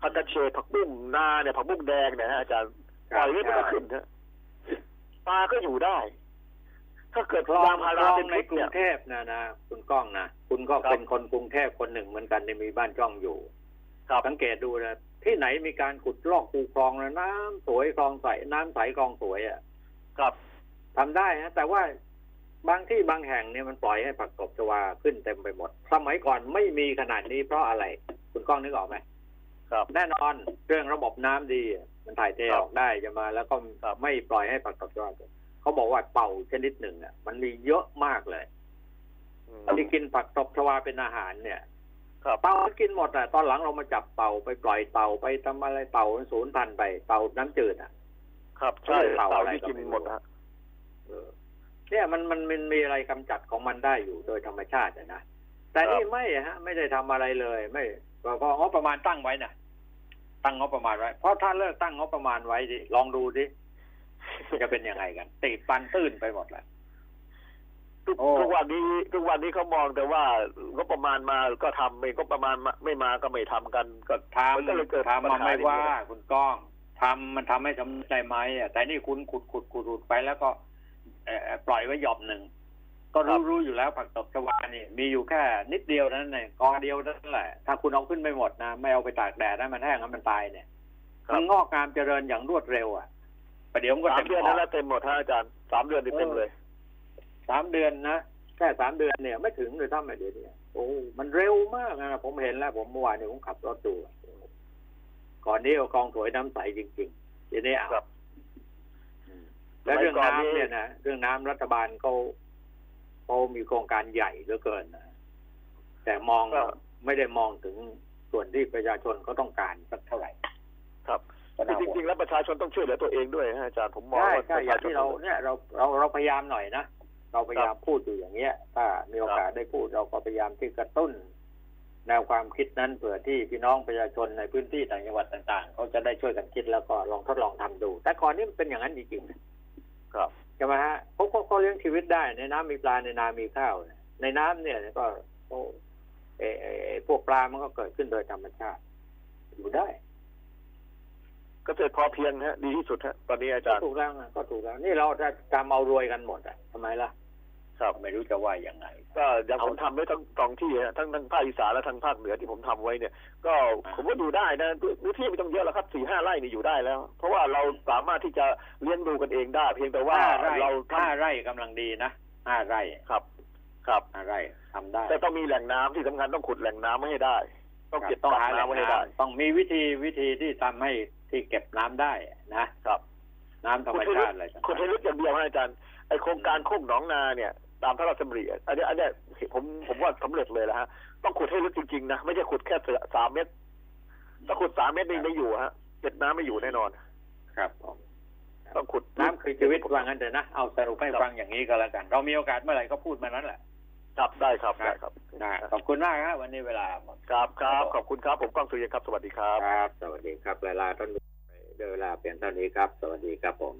ผักกระเฉดผักบุ้งนาเนี่ยผักบุ้งแดงเนี่ยฮะอาจารย์คปรับล่อยไว้มันก็ขึ้นฮะปลาก็อยู่ได้ ถ้าเกิดคลองยางพาคลราองเป็นในพิษกรุเนี่งยเทพนะนะคุณก้องนะคุณก็ครับเป็นคนกรุงเทพคนหนึ่งเหมือนกันที่มีบ้านช่องอยู่ครับสังเกตดูนะที่ไหนมีการขุดลอกคูคลองนะน้ำสวยคลองใสน้ำใสคลองสวยอะครับ ทำได้ฮะแต่ว่าบางที่บางแห่งเนี่ยมันปล่อยให้ผักตบชวาขึ้นเต็มไปหมด สมัยก่อนไม่มีขนาดนี้เพราะอะไร คุณก้องนึกออกไหมครับ แน่นอนเรื่องระบบน้ำดี มันถ่ายเทครับออกได้จะมา แล้วก็ไม่ปล่อยให้ผักตบชวาเขาบอกว่าเป่าชนิดหนึ่งอะ มันมีเยอะมากเลยอืมที่กินผักตบชวาเป็นอาหารเนี่ยครับเต่ามันกินหมดอะตอนหลังเรามาจับเต่าไปปล่อยเต่าไปทำอะไรเต่ามันสูญพันธุ์ไปเต่าน้ำจืดอะ ครับใช่เต่าเต่าอะไรที่ก็กินไม่รู้หมดนะฮะเออ เนี่ยมันมันมันมีอะไรกำจัดของมันได้อยู่โดยธรรมชาติอะนะแต่นี่ไม่อะฮะ ไม่ได้ทำอะไรเลย ไม่ก็ก็งบประมาณตั้งไว้นะตั้งงบประมาณไว้ เพราะถ้าเลิกตั้งงบประมาณไว้ดิลองดูดิจะเป็นยังไงกันติดปันตื้นไปหมดแหละทุกโอ้ทุกวันนี้ทุกวันนี้เขามองแต่ว่างบประมาณมาก็ทำไม่งบประมาณมาไม่มาก็ไม่ทำกันก็ทมันก็เลยเกิดำทำปัญมาหาไม่นี้ว่า คุณก้องทำมันทำให้สำเร็จได้ไหมอะแต่นี่คุณขุดขุดขุดขุดไปแล้วก็เอ่อ ปล่อยไว้หย่อมหนึ่ง ก็รู้รู้อยู่แล้วผักตบชวานี่มีอยู่แค่นิดเดียวนั้นเองกอเดียวนั่นแหละ ถ้าคุณเอาขึ้นไม่หมดนะ ไม่เอาไปตากแดดนะมันแห้งแล้วมันตายเนี่ยครับมันงอกงามเจริญอย่างรวดเร็วอะประเดี๋ยวมันก็สามเต็มเดือนพอนั้นแล้วเต็มหมดฮะอาจารย์สามเดือนนี่เต็มเลยสามเดือนนะแค่สามเดือนเนี่ย ไม่ถึงเลยถ้าไม่เดือนเนี่ยโอ้มันเร็วมากนะผมเห็นแล้ว ผมเมื่อวานเนี่ยผมขับรถดูอะก่อนนี้เอากองถวยน้ำใสจริงๆทีนี้เอาครับอืม แล้วเรื่องสมัยก่อนนี่น้ำเนี่ยนะเรื่องน้ำรัฐบาลเขาเขามีโครงการใหญ่เหลือเกินนะแต่มองไม่ได้มองถึงส่วนที่ประชาชนเขาต้องการสักเท่าไหร่ ครับก็น่าจห่วงริงๆแล้วประชาชนต้องช่วยเหลือตัวเองด้วยฮะอาจารย์ผมมองใช่ว่าใช่ประอย่าชางชนที่เราเนี่ยเราเราเราพยายามหน่อยนะเราพยายามพูดอยู่อย่างเงี้ย ถ้ามีโอกาสได้พูดเราก็พยายามที่กระตุ้น แนวความคิดนั้นเผื่อที่พี่น้องประชาชนในพื้นที่ต่างจังหวัดต่างๆเขาจะได้ช่วยกันคิดแล้วก็ลองทดลองทำดู แต่ก่อนนี้มันเป็นอย่างนั้นจริงๆ ครับใช่ไหมฮะเขาเขาเขาเลี้ยงชีวิตได้ในน้ำมีปลาในนามีข้าวเนี่ยในน้ำเนี่ยก็โอ้เออเอ่อเอ่อพวกปลามันก็เกิดขึ้นโดยธรรมชาติอยู่ได้เกษตรพอเพียงฮะ ดีที่สุดฮะตอนนี้อาจารย์ถูกแล้วนะก็ถูกแล้วนี่เราจะทำเอารวยกันหมดอะทำไมล่ะ ครับไม่รู้จะว่ายังไง ก็อย่างผมทำไว้ทั้งสองที่ฮะทั้งทั้งภาคอีสานและทั้งภาคเหนือที่ผมทำไว้เนี่ย ก็อ่าผมว่าอยู่ได้นะพื้นที่ไม่ต้องเยอะแล้วครับสี่ห้าไร่นี่อยู่ได้แล้ว เพราะว่าเราสามารถที่จะเลี้ยงดูกันเองได้ เพียงแต่ว่าห้าไร่เราทห้าไร่กำลังดีนะห้าไร่ำครับครับห้าไร่ทำได้ แต่ต้องมีแหล่งน้ำที่สำคัญต้องขุดแหล่งน้ำไว้ให้ได้ ต้องเก็บต้องกักหาแหล่งน้ำไว้ให้ได้น้ำต้องมีวิธีวิธีที่ทำให้ที่เก็บน้ำได้นะครับน้ำธรรมชาติอะไรต่างขุดให้ลึกอย่างเดียวฮะอาจารย์ไอโครงการโคกหนองนาเนี่ย ตามพระราชดำริอะอันเนี้ยอันเนี้ยผมผมว่าสำเร็จเลยแล้วฮะ ต้องขุดให้ลึกจริงๆนะ ไม่ใช่ขุดแค่เสือสามเมตร ถ้าขุดสามเมตรนี่ไม่อยู่ฮะเก็บน้ำไม่อยู่แน่นอนๆครับผมต้องขุดน้ำคือชีวิตว่างั้นเถอะนะ เอาสรุปให้ฟังอย่างนี้ก็แล้วกัน เรามีโอกาสเมื่อไหร่ก็พูดมานั้นแหละ ครับได้ครับได้ครับนะขอบคุณมากครับวันนี้เวลาหมดครับครับ ขอบคุณครับ ผมก้องสุริยะครับ สวัสดีครับ ครับ สวัสดีครับ เวลาท่านเวลาเปลี่ยนเท่านี้ครับ สวัสดีครับผม